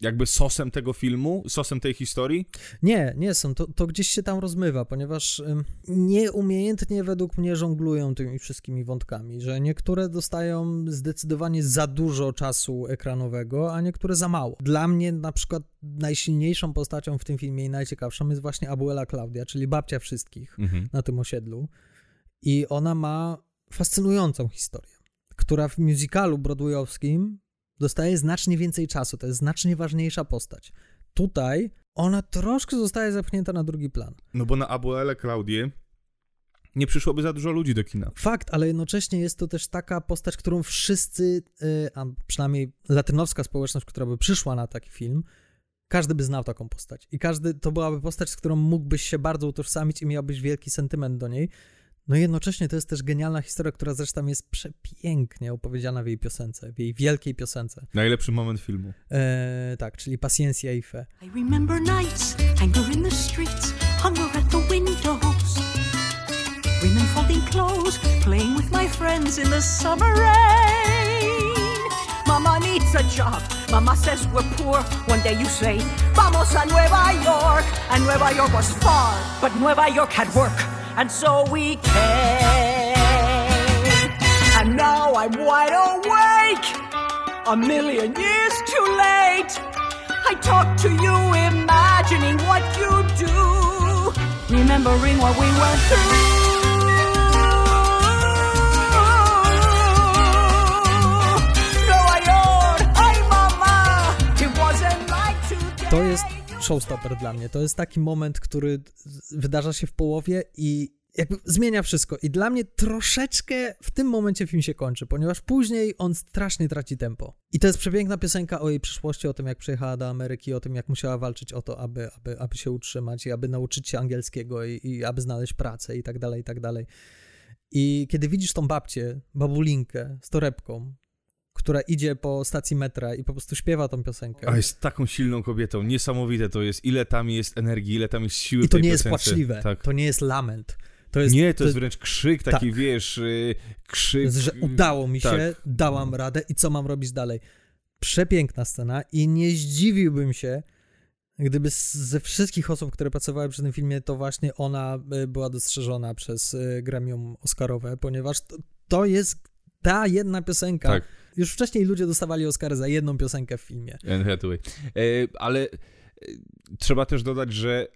jakby sosem tego filmu, sosem tej historii? Nie, nie są. To, to gdzieś się tam rozmywa, ponieważ nieumiejętnie według mnie żonglują tymi wszystkimi wątkami, że niektóre dostają zdecydowanie za dużo czasu ekranowego, a niektóre za mało. Dla mnie na przykład najsilniejszą postacią w tym filmie i najciekawszą jest właśnie Abuela Claudia, czyli babcia wszystkich Mhm. na tym osiedlu. I ona ma fascynującą historię, która w musicalu broadwayowskim dostaje znacznie więcej czasu. To jest znacznie ważniejsza postać. Tutaj ona troszkę zostaje zepchnięta na drugi plan. No bo na Abuele Claudię nie przyszłoby za dużo ludzi do kina. Fakt, ale jednocześnie jest to też taka postać, którą wszyscy, y, a przynajmniej latynowska społeczność, która by przyszła na taki film, każdy by znał taką postać. I każdy, to byłaby postać, z którą mógłbyś się bardzo utożsamić i miałbyś wielki sentyment do niej. No i jednocześnie to jest też genialna historia, która zresztą jest przepięknie opowiedziana w jej piosence, w jej wielkiej piosence. Najlepszy moment filmu. E, tak, czyli Paciencia y Fe. I remember nights, anger in the streets, hunger at the windows. Women folding clothes, playing with my friends in the summer rain. Mama needs a job. Mama says we're poor. One day you say, Vamos a Nueva York. And Nueva York was far, but Nueva York had work. And so we came. And now I'm wide awake. A million years too late. I talk to you, imagining what you do, remembering what we went through. Nueva York, ay mama, it wasn't like. To jest showstopper dla mnie. To jest taki moment, który wydarza się w połowie i jakby zmienia wszystko. I dla mnie troszeczkę w tym momencie film się kończy, ponieważ później on strasznie traci tempo. I to jest przepiękna piosenka o jej przyszłości, o tym, jak przyjechała do Ameryki, o tym, jak musiała walczyć o to, aby, aby, aby się utrzymać i aby nauczyć się angielskiego i, i aby znaleźć pracę i tak dalej, i tak dalej. I kiedy widzisz tą babcię, babulinkę z torebką, która idzie po stacji metra i po prostu śpiewa tą piosenkę. A jest taką silną kobietą, niesamowite to jest, ile tam jest energii, ile tam jest siły I to nie jest piosence. płaczliwe, Tak. to nie jest lament. To jest, nie, to, jest wręcz krzyk, taki Tak. wiesz, y, krzyk... jest, że udało mi się, Tak. dałam radę i co mam robić dalej. Przepiękna scena i nie zdziwiłbym się, gdyby ze wszystkich osób, które pracowały przy tym filmie, to właśnie ona y, była dostrzeżona przez y, gremium Oscarowe, ponieważ to, to jest ta jedna piosenka. Tak. Już wcześniej ludzie dostawali Oscary za jedną piosenkę w filmie. Anne Hathaway. E, ale e, trzeba też dodać, że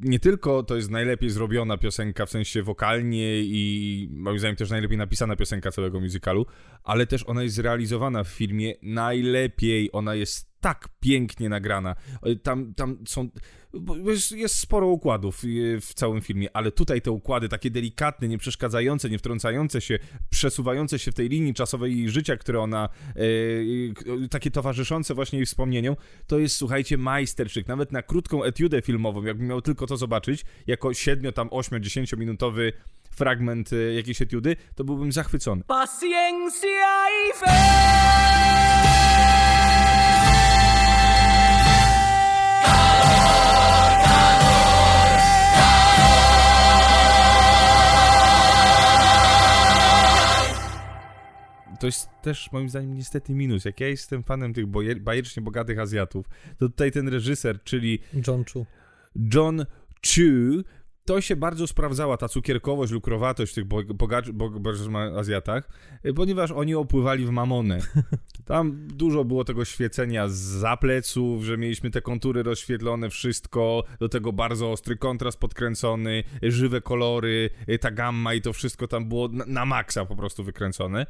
nie tylko to jest najlepiej zrobiona piosenka, w sensie wokalnie i moim zdaniem też najlepiej napisana piosenka całego musicalu, ale też ona jest zrealizowana w filmie najlepiej. Ona jest tak pięknie nagrana. E, Tam, tam są. Jest, jest sporo układów e, w całym filmie, ale tutaj te układy takie delikatne, nie przeszkadzające, nie wtrącające się, przesuwające się w tej linii czasowej życia, które ona e, takie towarzyszące właśnie jej wspomnieniom, to jest słuchajcie majsterczyk. Nawet na krótką etiudę filmową, jakbym miał tylko to zobaczyć, jako 7 tam 8 10 minutowy fragment jakiejś etiudy, to byłbym zachwycony. Paciencia y fe. To jest też moim zdaniem niestety minus. Jak ja jestem fanem tych bajecznie bogatych Azjatów, to tutaj ten reżyser, czyli John Chu. John Chu, to się bardzo sprawdzała, ta cukierkowość, lukrowatość w tych bo- bogacz- bo- bo- Azjatach, y, ponieważ oni opływali w mamonę. (laughs) Tam dużo było tego świecenia z pleców, że mieliśmy te kontury rozświetlone, wszystko, do tego bardzo ostry kontrast podkręcony, żywe kolory, y, ta gamma i to wszystko tam było na, na maksa po prostu wykręcone.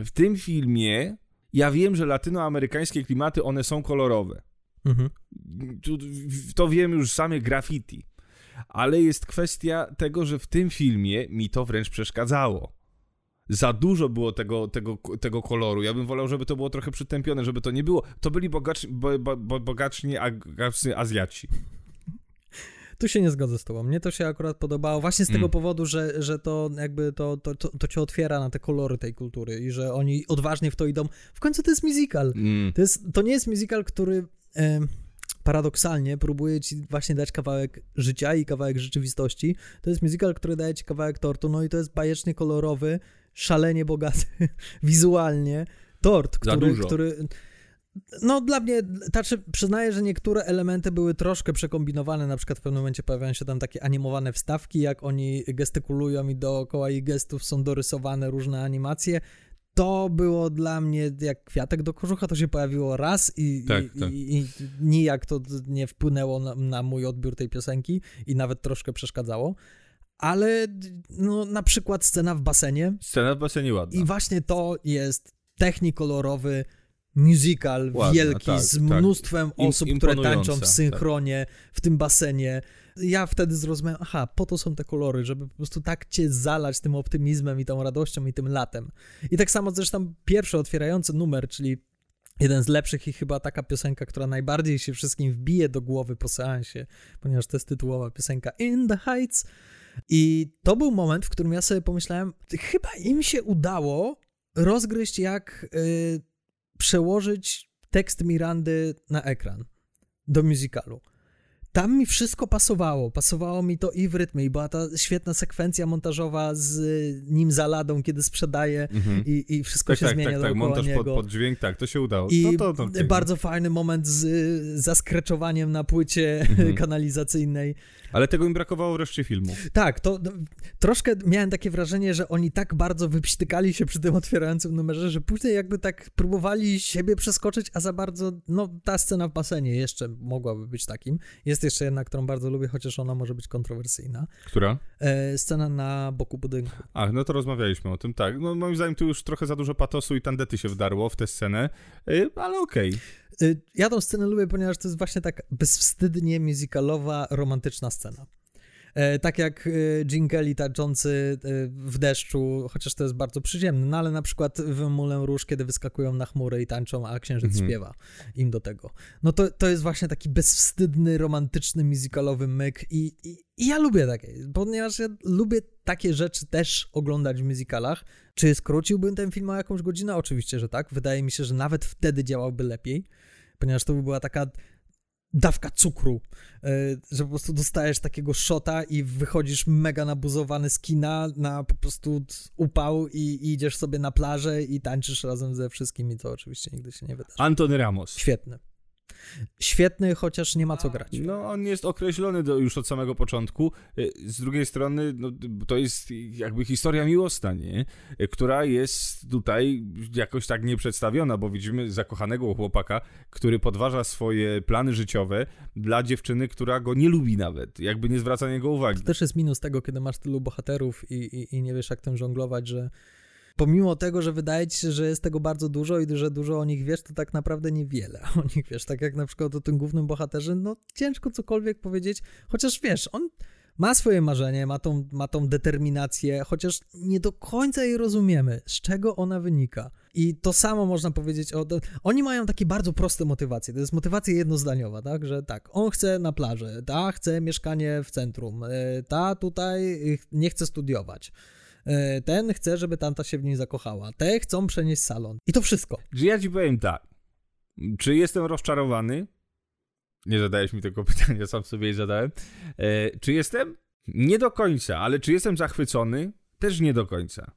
W tym filmie ja wiem, że latynoamerykańskie klimaty, one są kolorowe Mhm. to wiem już same graffiti. Ale jest kwestia tego, że w tym filmie mi to wręcz przeszkadzało. Za dużo było tego, tego, tego koloru. Ja bym wolał, żeby to było trochę przytępione, żeby to nie było. To byli bogaczni, bo, bo, bo, bogaczni Azjaci. Tu się nie zgodzę z tobą. Mnie to się akurat podobało właśnie z tego Mm. powodu, że, że to jakby to, to, to, to cię otwiera na te kolory tej kultury i że oni odważnie w to idą. W końcu to jest musical. Mm. To, jest, to nie jest musical, który e, paradoksalnie próbuje ci właśnie dać kawałek życia i kawałek rzeczywistości. To jest musical, który daje ci kawałek tortu, no i to jest bajecznie kolorowy, szalenie bogaty (laughs) wizualnie tort, który, który no dla mnie, znaczy przyznaję, że niektóre elementy były troszkę przekombinowane, na przykład w pewnym momencie pojawiają się tam takie animowane wstawki, jak oni gestykulują i dookoła ich gestów są dorysowane różne animacje. To było dla mnie jak kwiatek do kożucha, to się pojawiło raz i, Tak, i, tak. i, i nijak to nie wpłynęło na, na mój odbiór tej piosenki i nawet troszkę przeszkadzało. Ale no, na przykład scena w basenie, Scena w basenie ładna. i właśnie to jest technikolorowy musical Ładna, wielki tak, z tak. mnóstwem Im- osób, które tańczą w synchronie w tym basenie. Ja wtedy zrozumiałem, aha, po to są te kolory, żeby po prostu tak cię zalać tym optymizmem i tą radością i tym latem. I tak samo zresztą pierwszy otwierający numer, czyli jeden z lepszych i chyba taka piosenka, która najbardziej się wszystkim wbije do głowy po seansie, ponieważ to jest tytułowa piosenka In the Heights. I to był moment, w którym ja sobie pomyślałem, chyba im się udało rozgryźć, jak y, przełożyć tekst Mirandy na ekran do musicalu. Tam mi wszystko pasowało. Pasowało mi to i w rytmie, i była ta świetna sekwencja montażowa z y, nim za ladą, kiedy sprzedaje Mhm. i, i wszystko Tak, się tak, zmienia tak, tak, montaż pod, pod dźwięk, tak, to się udało. I no to, to, okej. bardzo fajny moment z y, zaskreczowaniem na płycie Mhm. (laughs) kanalizacyjnej. Ale tego im brakowało wreszcie filmu. Tak, to troszkę miałem takie wrażenie, że oni tak bardzo wypśtykali się przy tym otwierającym numerze, że później jakby tak próbowali siebie przeskoczyć, a za bardzo, no ta scena w basenie jeszcze mogłaby być takim. Jest jeszcze jedna, którą bardzo lubię, chociaż ona może być kontrowersyjna. Która? E, scena na boku budynku. Ach, no to rozmawialiśmy o tym, tak. No moim zdaniem tu już trochę za dużo patosu i tandety się wdarło w tę scenę, y, ale okej. Y, Ja tą scenę lubię, ponieważ to jest właśnie tak bezwstydnie musicalowa, romantyczna scena. E, tak jak Gene Kelly tańczący y, w deszczu, chociaż to jest bardzo przyziemne, no ale na przykład w Moulin Rouge, kiedy wyskakują na chmury i tańczą, a księżyc Mhm. śpiewa im do tego. No to, to jest właśnie taki bezwstydny, romantyczny, musicalowy myk i, i, i ja lubię takie, ponieważ ja lubię takie rzeczy też oglądać w musicalach. Czy skróciłbym ten film o jakąś godzinę? Oczywiście, że tak. Wydaje mi się, że nawet wtedy działałby lepiej, ponieważ to by była taka dawka cukru, e, że po prostu dostajesz takiego szota i wychodzisz mega nabuzowany z kina na po prostu upał i, i idziesz sobie na plażę i tańczysz razem ze wszystkimi, to oczywiście nigdy się nie wydarzy. Antony Ramos. Świetny. Świetny, chociaż nie ma co grać. No, on jest określony do, już od samego początku. Y, Z drugiej strony, no, to jest jakby historia miłosna, nie? Y, Która jest tutaj jakoś tak nieprzedstawiona, bo widzimy zakochanego chłopaka, który podważa swoje plany życiowe dla dziewczyny, która go nie lubi nawet, jakby nie zwraca na niego uwagi. To też jest minus tego, kiedy masz tylu bohaterów i, i, i nie wiesz, jak tym żonglować, że pomimo tego, że wydaje ci się, że jest tego bardzo dużo i że dużo o nich wiesz, to tak naprawdę niewiele (laughs) o nich wiesz. Tak jak na przykład o tym głównym bohaterze, no ciężko cokolwiek powiedzieć, chociaż wiesz, on ma swoje marzenie, ma tą, ma tą determinację, chociaż nie do końca jej rozumiemy, z czego ona wynika. I to samo można powiedzieć o. Oni mają takie bardzo proste motywacje. To jest motywacja jednozdaniowa, tak? Że tak, on chce na plażę, ta chce mieszkanie w centrum, y, ta tutaj y, nie chce studiować. Y, Ten chce, żeby tamta się w nim zakochała. Te chcą przenieść salon. I to wszystko. Że ja ci powiem tak. Czy jestem rozczarowany? Nie zadałeś mi tego (laughs) pytania, sam sobie je zadałem. E, czy jestem? Nie do końca, ale czy jestem zachwycony? Też nie do końca.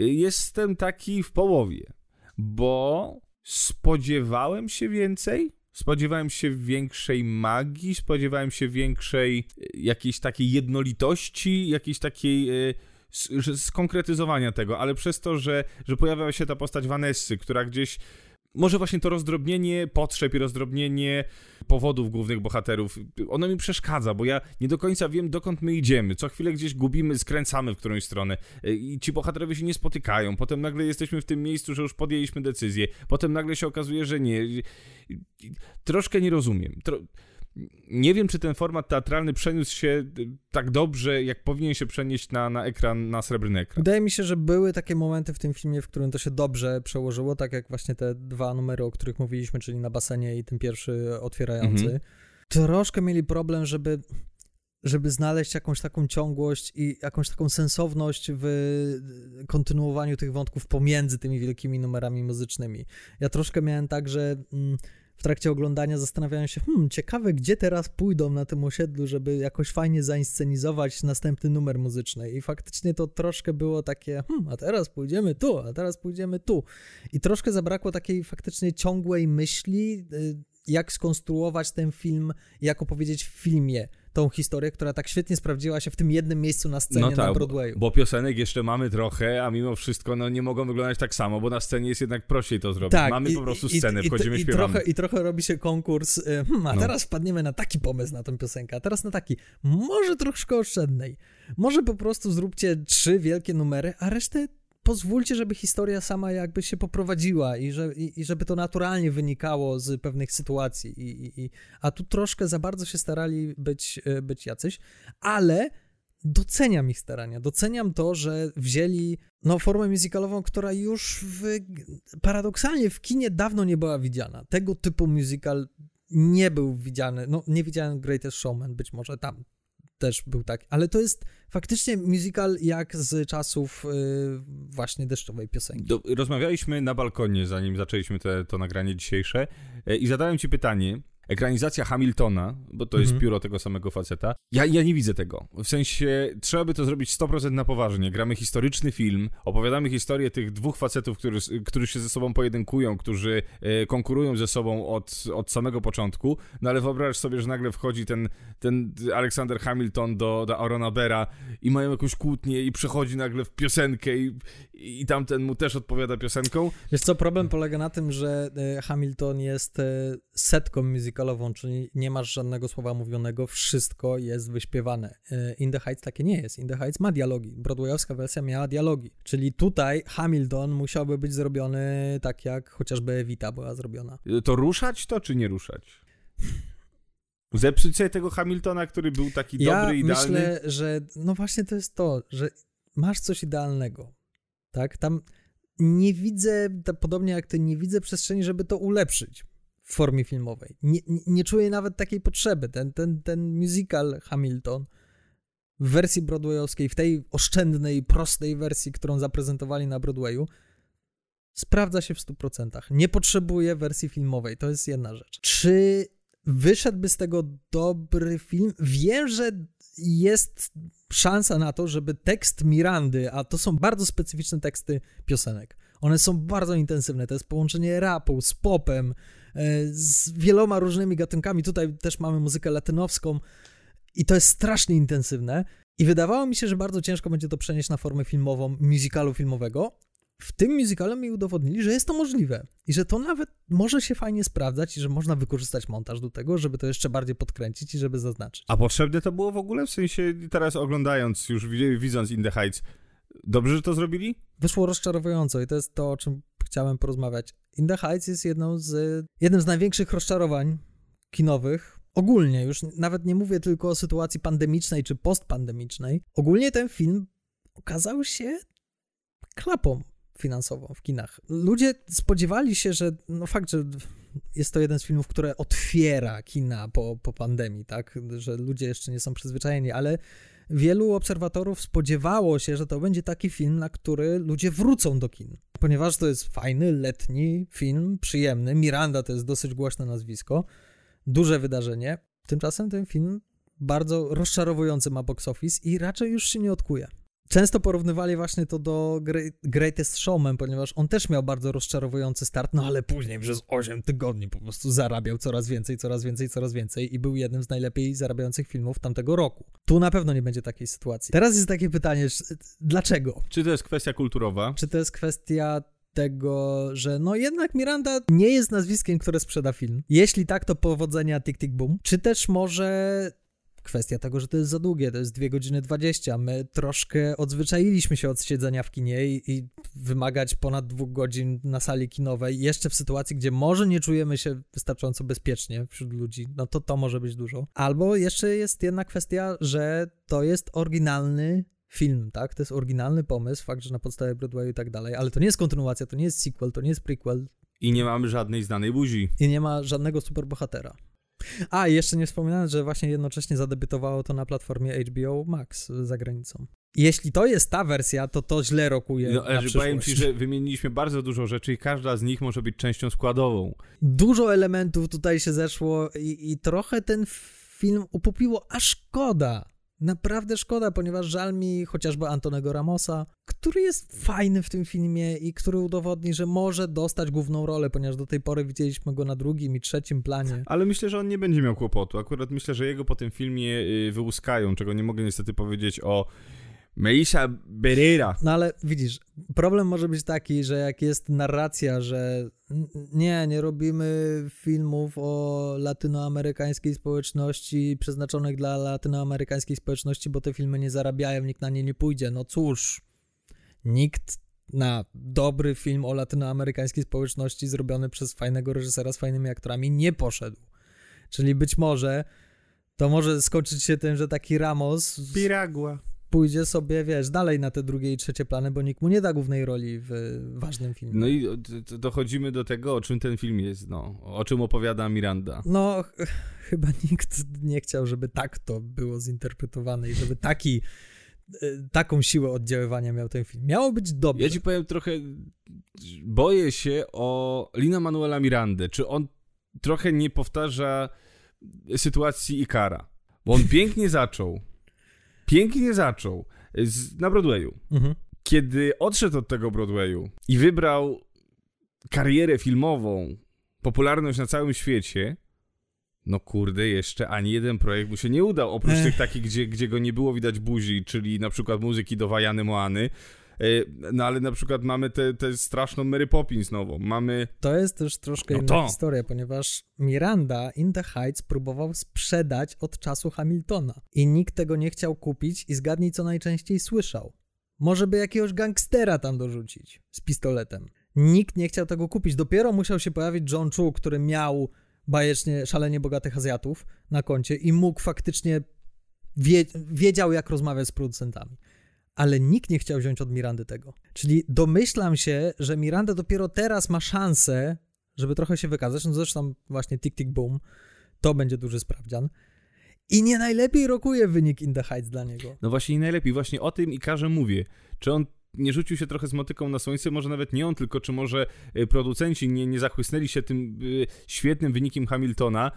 E, Jestem taki w połowie, bo spodziewałem się więcej. Spodziewałem się większej magii, spodziewałem się większej e, jakiejś takiej jednolitości, jakiejś takiej e, skonkretyzowania tego, ale przez to, że, że pojawiała się ta postać Vanessy, która gdzieś może właśnie to rozdrobnienie potrzeb i rozdrobnienie powodów głównych bohaterów, ono mi przeszkadza, bo ja nie do końca wiem, dokąd my idziemy. Co chwilę gdzieś gubimy, skręcamy w którąś stronę y, i ci bohaterowie się nie spotykają. Potem nagle jesteśmy w tym miejscu, że już podjęliśmy decyzję. Potem nagle się okazuje, że nie. Troszkę nie rozumiem. Tro... Nie wiem, czy ten format teatralny przeniósł się y, tak dobrze, jak powinien się przenieść na, na ekran, na srebrny ekran. Wydaje mi się, że były takie momenty w tym filmie, w którym to się dobrze przełożyło, tak jak właśnie te dwa numery, o których mówiliśmy, czyli na basenie i ten pierwszy otwierający. Mhm. Troszkę mieli problem, żeby, żeby znaleźć jakąś taką ciągłość i jakąś taką sensowność w kontynuowaniu tych wątków pomiędzy tymi wielkimi numerami muzycznymi. Ja troszkę miałem tak, że mm, w trakcie oglądania zastanawiałem się, hmm, ciekawe, gdzie teraz pójdą na tym osiedlu, żeby jakoś fajnie zainscenizować następny numer muzyczny. I faktycznie to troszkę było takie, hmm, a teraz pójdziemy tu, a teraz pójdziemy tu. I troszkę zabrakło takiej faktycznie ciągłej myśli, y, jak skonstruować ten film, jak opowiedzieć w filmie tą historię, która tak świetnie sprawdziła się w tym jednym miejscu na scenie na No tak, bo, Broadwayu. bo piosenek jeszcze mamy trochę, a mimo wszystko no, nie mogą wyglądać tak samo, bo na scenie jest jednak prościej to zrobić. mamy Tak, i- po prostu i- i- scenę, i, wchodzimy, i, śpiewamy. trochę, I trochę robi się konkurs, y, hmm, a No. teraz wpadniemy na taki pomysł na tę piosenkę, a teraz na taki. Może troszkę oszczędnej. Może po prostu zróbcie trzy wielkie numery, a resztę pozwólcie, żeby historia sama jakby się poprowadziła i, że, i, i żeby to naturalnie wynikało z pewnych sytuacji. I, i, a tu troszkę za bardzo się starali być, y, być jacyś, ale doceniam ich starania. Doceniam to, że wzięli no, formę musicalową, która już w, paradoksalnie w kinie dawno nie była widziana. Tego typu musical nie był widziany. No, nie widziałem Greatest Showman, być może tam też był tak, ale to jest faktycznie musical jak z czasów y, właśnie deszczowej piosenki. Do, rozmawialiśmy na balkonie, zanim zaczęliśmy te, to nagranie dzisiejsze e, i zadałem ci pytanie, ekranizacja Hamiltona, bo to jest Mhm. pióro tego samego faceta, ja, ja nie widzę tego. W sensie, trzeba by to zrobić 100% na poważnie. Gramy historyczny film, opowiadamy historię tych dwóch facetów, którzy, którzy się ze sobą pojedynkują, którzy e, konkurują ze sobą od, od samego początku, no ale wyobraź sobie, że nagle wchodzi ten, ten Alexander Hamilton do, do Arona Bera i mają jakąś kłótnię i przechodzi nagle w piosenkę i, i tamten mu też odpowiada piosenką. Wiesz co, problem polega na tym, że e, Hamilton jest e, setką musicalową, czyli nie masz żadnego słowa mówionego, wszystko jest wyśpiewane. E, In the Heights takie nie jest. In the Heights ma dialogi. Broadwayowska wersja miała dialogi. Czyli tutaj Hamilton musiałby być zrobiony tak, jak chociażby Evita była zrobiona. To ruszać to, czy nie ruszać? Zepsuć sobie tego Hamiltona, który był taki Ja dobry, idealny? myślę, że no właśnie to jest to, że masz coś idealnego, tak? Tam nie widzę, podobnie jak ty, nie widzę przestrzeni, żeby to ulepszyć w formie filmowej. Nie, nie, nie czuję nawet takiej potrzeby. Ten, ten, ten musical Hamilton w wersji broadwayowskiej, w tej oszczędnej, prostej wersji, którą zaprezentowali na Broadwayu, sprawdza się w 100%. Nie potrzebuje wersji filmowej, to jest jedna rzecz. Czy wyszedłby z tego dobry film? Wiem, że jest szansa na to, żeby tekst Mirandy, a to są bardzo specyficzne teksty piosenek. One są bardzo intensywne, to jest połączenie rapu z popem, z wieloma różnymi gatunkami. Tutaj też mamy muzykę latynowską i to jest strasznie intensywne. I wydawało mi się, że bardzo ciężko będzie to przenieść na formę filmową, musicalu filmowego. W tym musicalu mi udowodnili, że jest to możliwe i że to nawet może się fajnie sprawdzać i że można wykorzystać montaż do tego, żeby to jeszcze bardziej podkręcić i żeby zaznaczyć. A potrzebne to było w ogóle? W sensie teraz oglądając, już wi- widząc In the Heights, dobrze, że to zrobili? wyszło rozczarowująco i to jest to, o czym chciałem porozmawiać. In the Heights jest jedną z, jednym z największych rozczarowań kinowych. Ogólnie, już nawet nie mówię tylko o sytuacji pandemicznej czy postpandemicznej. Ogólnie ten film okazał się klapą finansową w kinach. Ludzie spodziewali się, że no fakt, że jest to jeden z filmów, które otwiera kina po, po pandemii, tak, że ludzie jeszcze nie są przyzwyczajeni, ale wielu obserwatorów spodziewało się, że to będzie taki film, na który ludzie wrócą do kin. Ponieważ to jest fajny, letni film, przyjemny. Miranda to jest dosyć głośne nazwisko, duże wydarzenie. Tymczasem ten film bardzo rozczarowujący ma box office i raczej już się nie odkuje. Często porównywali właśnie to do Gre- Greatest Showman, ponieważ on też miał bardzo rozczarowujący start, no ale później przez 8 tygodni po prostu zarabiał coraz więcej, coraz więcej, coraz więcej i był jednym z najlepiej zarabiających filmów tamtego roku. Tu na pewno nie będzie takiej sytuacji. Teraz jest takie pytanie, dlaczego? Czy to jest kwestia kulturowa? Czy to jest kwestia tego, że no jednak Miranda nie jest nazwiskiem, które sprzeda film? Jeśli tak, to powodzenia Tick Tick Boom. Czy też może kwestia tego, że to jest za długie, to jest 2 godziny 20. My troszkę odzwyczailiśmy się od siedzenia w kinie i, i wymagać ponad dwóch godzin na sali kinowej, jeszcze w sytuacji, gdzie może nie czujemy się wystarczająco bezpiecznie wśród ludzi, no to to może być dużo. Albo jeszcze jest jedna kwestia, że to jest oryginalny film, tak? To jest oryginalny pomysł, fakt, że na podstawie Broadwayu i tak dalej, ale to nie jest kontynuacja, to nie jest sequel, to nie jest prequel I nie mamy żadnej znanej buzi. i nie ma żadnego superbohatera. A, i jeszcze nie wspominałem, że właśnie jednocześnie zadebiutowało to na platformie HBO Max za granicą. Jeśli to jest ta wersja, to to źle rokuje No, na przyszłość. powiem ci, że wymieniliśmy bardzo dużo rzeczy i każda z nich może być częścią składową. Dużo elementów tutaj się zeszło i, i trochę ten film upupiło, a szkoda. Naprawdę szkoda, ponieważ żal mi chociażby Antonego Ramosa, który jest fajny w tym filmie i który udowodni, że może dostać główną rolę, ponieważ do tej pory widzieliśmy go na drugim i trzecim planie. Ale myślę, że on nie będzie miał kłopotu. Akurat myślę, że jego po tym filmie y, wyłuskają, czego nie mogę niestety powiedzieć o Melissa Berera. No ale widzisz, problem może być taki, że jak jest narracja, że nie, nie robimy filmów o latynoamerykańskiej społeczności przeznaczonych dla latynoamerykańskiej społeczności, bo te filmy nie zarabiają, nikt na nie nie pójdzie. No cóż, nikt na dobry film o latynoamerykańskiej społeczności zrobiony przez fajnego reżysera z fajnymi aktorami nie poszedł. Czyli być może to może skończyć się tym, że taki Ramos Piragua. Pójdzie sobie, wiesz, dalej na te drugie i trzecie plany, bo nikt mu nie da głównej roli w ważnym filmie. No i dochodzimy do tego, o czym ten film jest, no. O czym opowiada Miranda. No, ch- chyba (laughs) nikt nie chciał, żeby tak to było zinterpretowane i żeby taki, y, taką siłę oddziaływania miał ten film. Miało być dobrze. Ja ci powiem trochę, boję się o Lina Manuela Mirandę. Czy on trochę nie powtarza sytuacji Ikara? Bo on pięknie zaczął. Pięknie zaczął z, na Broadwayu. Mhm. Kiedy odszedł od tego Broadwayu i wybrał karierę filmową, popularność na całym świecie, no kurde, jeszcze ani jeden projekt mu się nie udał, oprócz Ech. tych takich, gdzie, gdzie go nie było widać buzi, czyli na przykład muzyki do Wajany Moany, no ale na przykład mamy tę straszną Mary Poppins nową, mamy... To jest też troszkę No inna to. historia, ponieważ Miranda In the Heights próbował sprzedać od czasu Hamiltona i nikt tego nie chciał kupić i zgadnij, co najczęściej słyszał. Może by jakiegoś gangstera tam dorzucić z pistoletem. Nikt nie chciał tego kupić. Dopiero musiał się pojawić John Chu, który miał bajecznie szalenie bogatych Azjatów na koncie i mógł faktycznie wie, wiedział, jak rozmawiać z producentami. Ale nikt nie chciał wziąć od Mirandy tego. Czyli domyślam się, że Miranda dopiero teraz ma szansę, żeby trochę się wykazać. No zresztą właśnie Tick Tick Boom to będzie duży sprawdzian. I nie najlepiej rokuje wynik In the Heights dla niego. No właśnie i najlepiej, właśnie o tym Ikarze mówię. Czy on nie rzucił się trochę z motyką na słońce, może nawet nie on, tylko czy może y, producenci nie, nie zachłysnęli się tym y, świetnym wynikiem Hamiltona,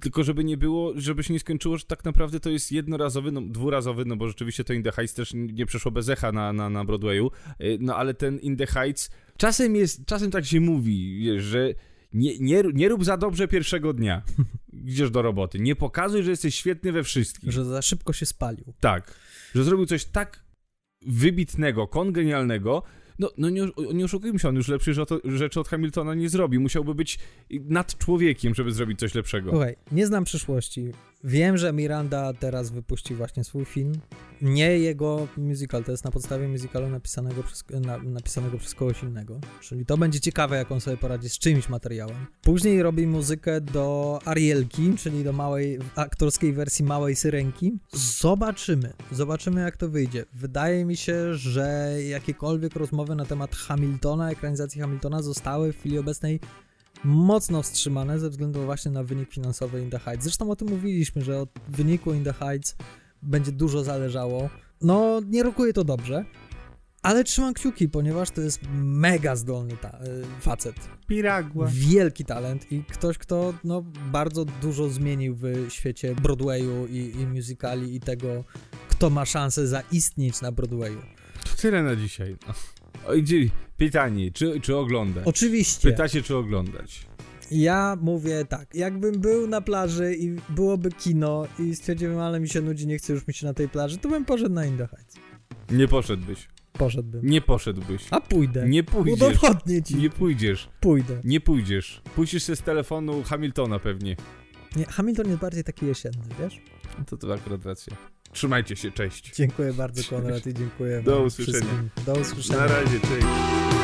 tylko żeby nie było, żeby się nie skończyło, że tak naprawdę to jest jednorazowy, no dwurazowy, no bo rzeczywiście to In the Heights też nie przeszło bez echa na, na, na Broadwayu, y, no ale ten In the Heights czasem jest, czasem tak się mówi, wiesz, że Nie, nie, nie rób za dobrze pierwszego dnia. (laughs) Idziesz do roboty. Nie pokazuj, że jesteś świetny we wszystkim. Że za szybko się spalił. Tak. Że zrobił coś tak wybitnego, kongenialnego. No, no nie, nie oszukujmy się, on już lepszych rzeczy- od Hamiltona nie zrobi. Musiałby być nad człowiekiem, żeby zrobić coś lepszego. Słuchaj, nie znam przyszłości. Wiem, że Miranda teraz wypuści właśnie swój film. Nie jego musical, to jest na podstawie musicalu napisanego przez, na, napisanego przez kogoś innego. Czyli to będzie ciekawe, jak on sobie poradzi z czyimś materiałem. Później robi muzykę do Arielki, czyli do małej, aktorskiej wersji Małej Syrenki. Zobaczymy. Zobaczymy, jak to wyjdzie. Wydaje mi się, że jakiekolwiek rozmowy na temat Hamiltona, ekranizacji Hamiltona zostały w chwili obecnej mocno wstrzymane ze względu właśnie na wynik finansowy In The Heights. Zresztą o tym mówiliśmy, że od wyniku In The Heights będzie dużo zależało. No, nie rokuje to dobrze, ale trzymam kciuki, ponieważ to jest mega zdolny y, facet. Piragua. Wielki talent i ktoś, kto no, bardzo dużo zmienił w świecie Broadwayu i, i musicali i tego, kto ma szansę zaistnieć na Broadwayu. To tyle na dzisiaj. No. Pytanie, czy, czy oglądać? Oczywiście. Pytacie, czy oglądać. Ja mówię tak, jakbym był na plaży i byłoby kino i stwierdziłem, ale mi się nudzi, nie chce już mi się na tej plaży, to bym poszedł na In The Heights. Nie poszedłbyś. Poszedłbym. Nie poszedłbyś. A pójdę. Nie pójdziesz. Udowodnię ci. Nie pójdziesz. Pójdę. Nie pójdziesz. Puścisz się z telefonu Hamiltona pewnie. Nie, Hamilton jest bardziej taki jesienny, wiesz? No To to akurat racja. Trzymajcie się, cześć. Dziękuję bardzo, Konrad, i dziękuję Do usłyszenia. wszystkim. Do usłyszenia. Na razie, cześć.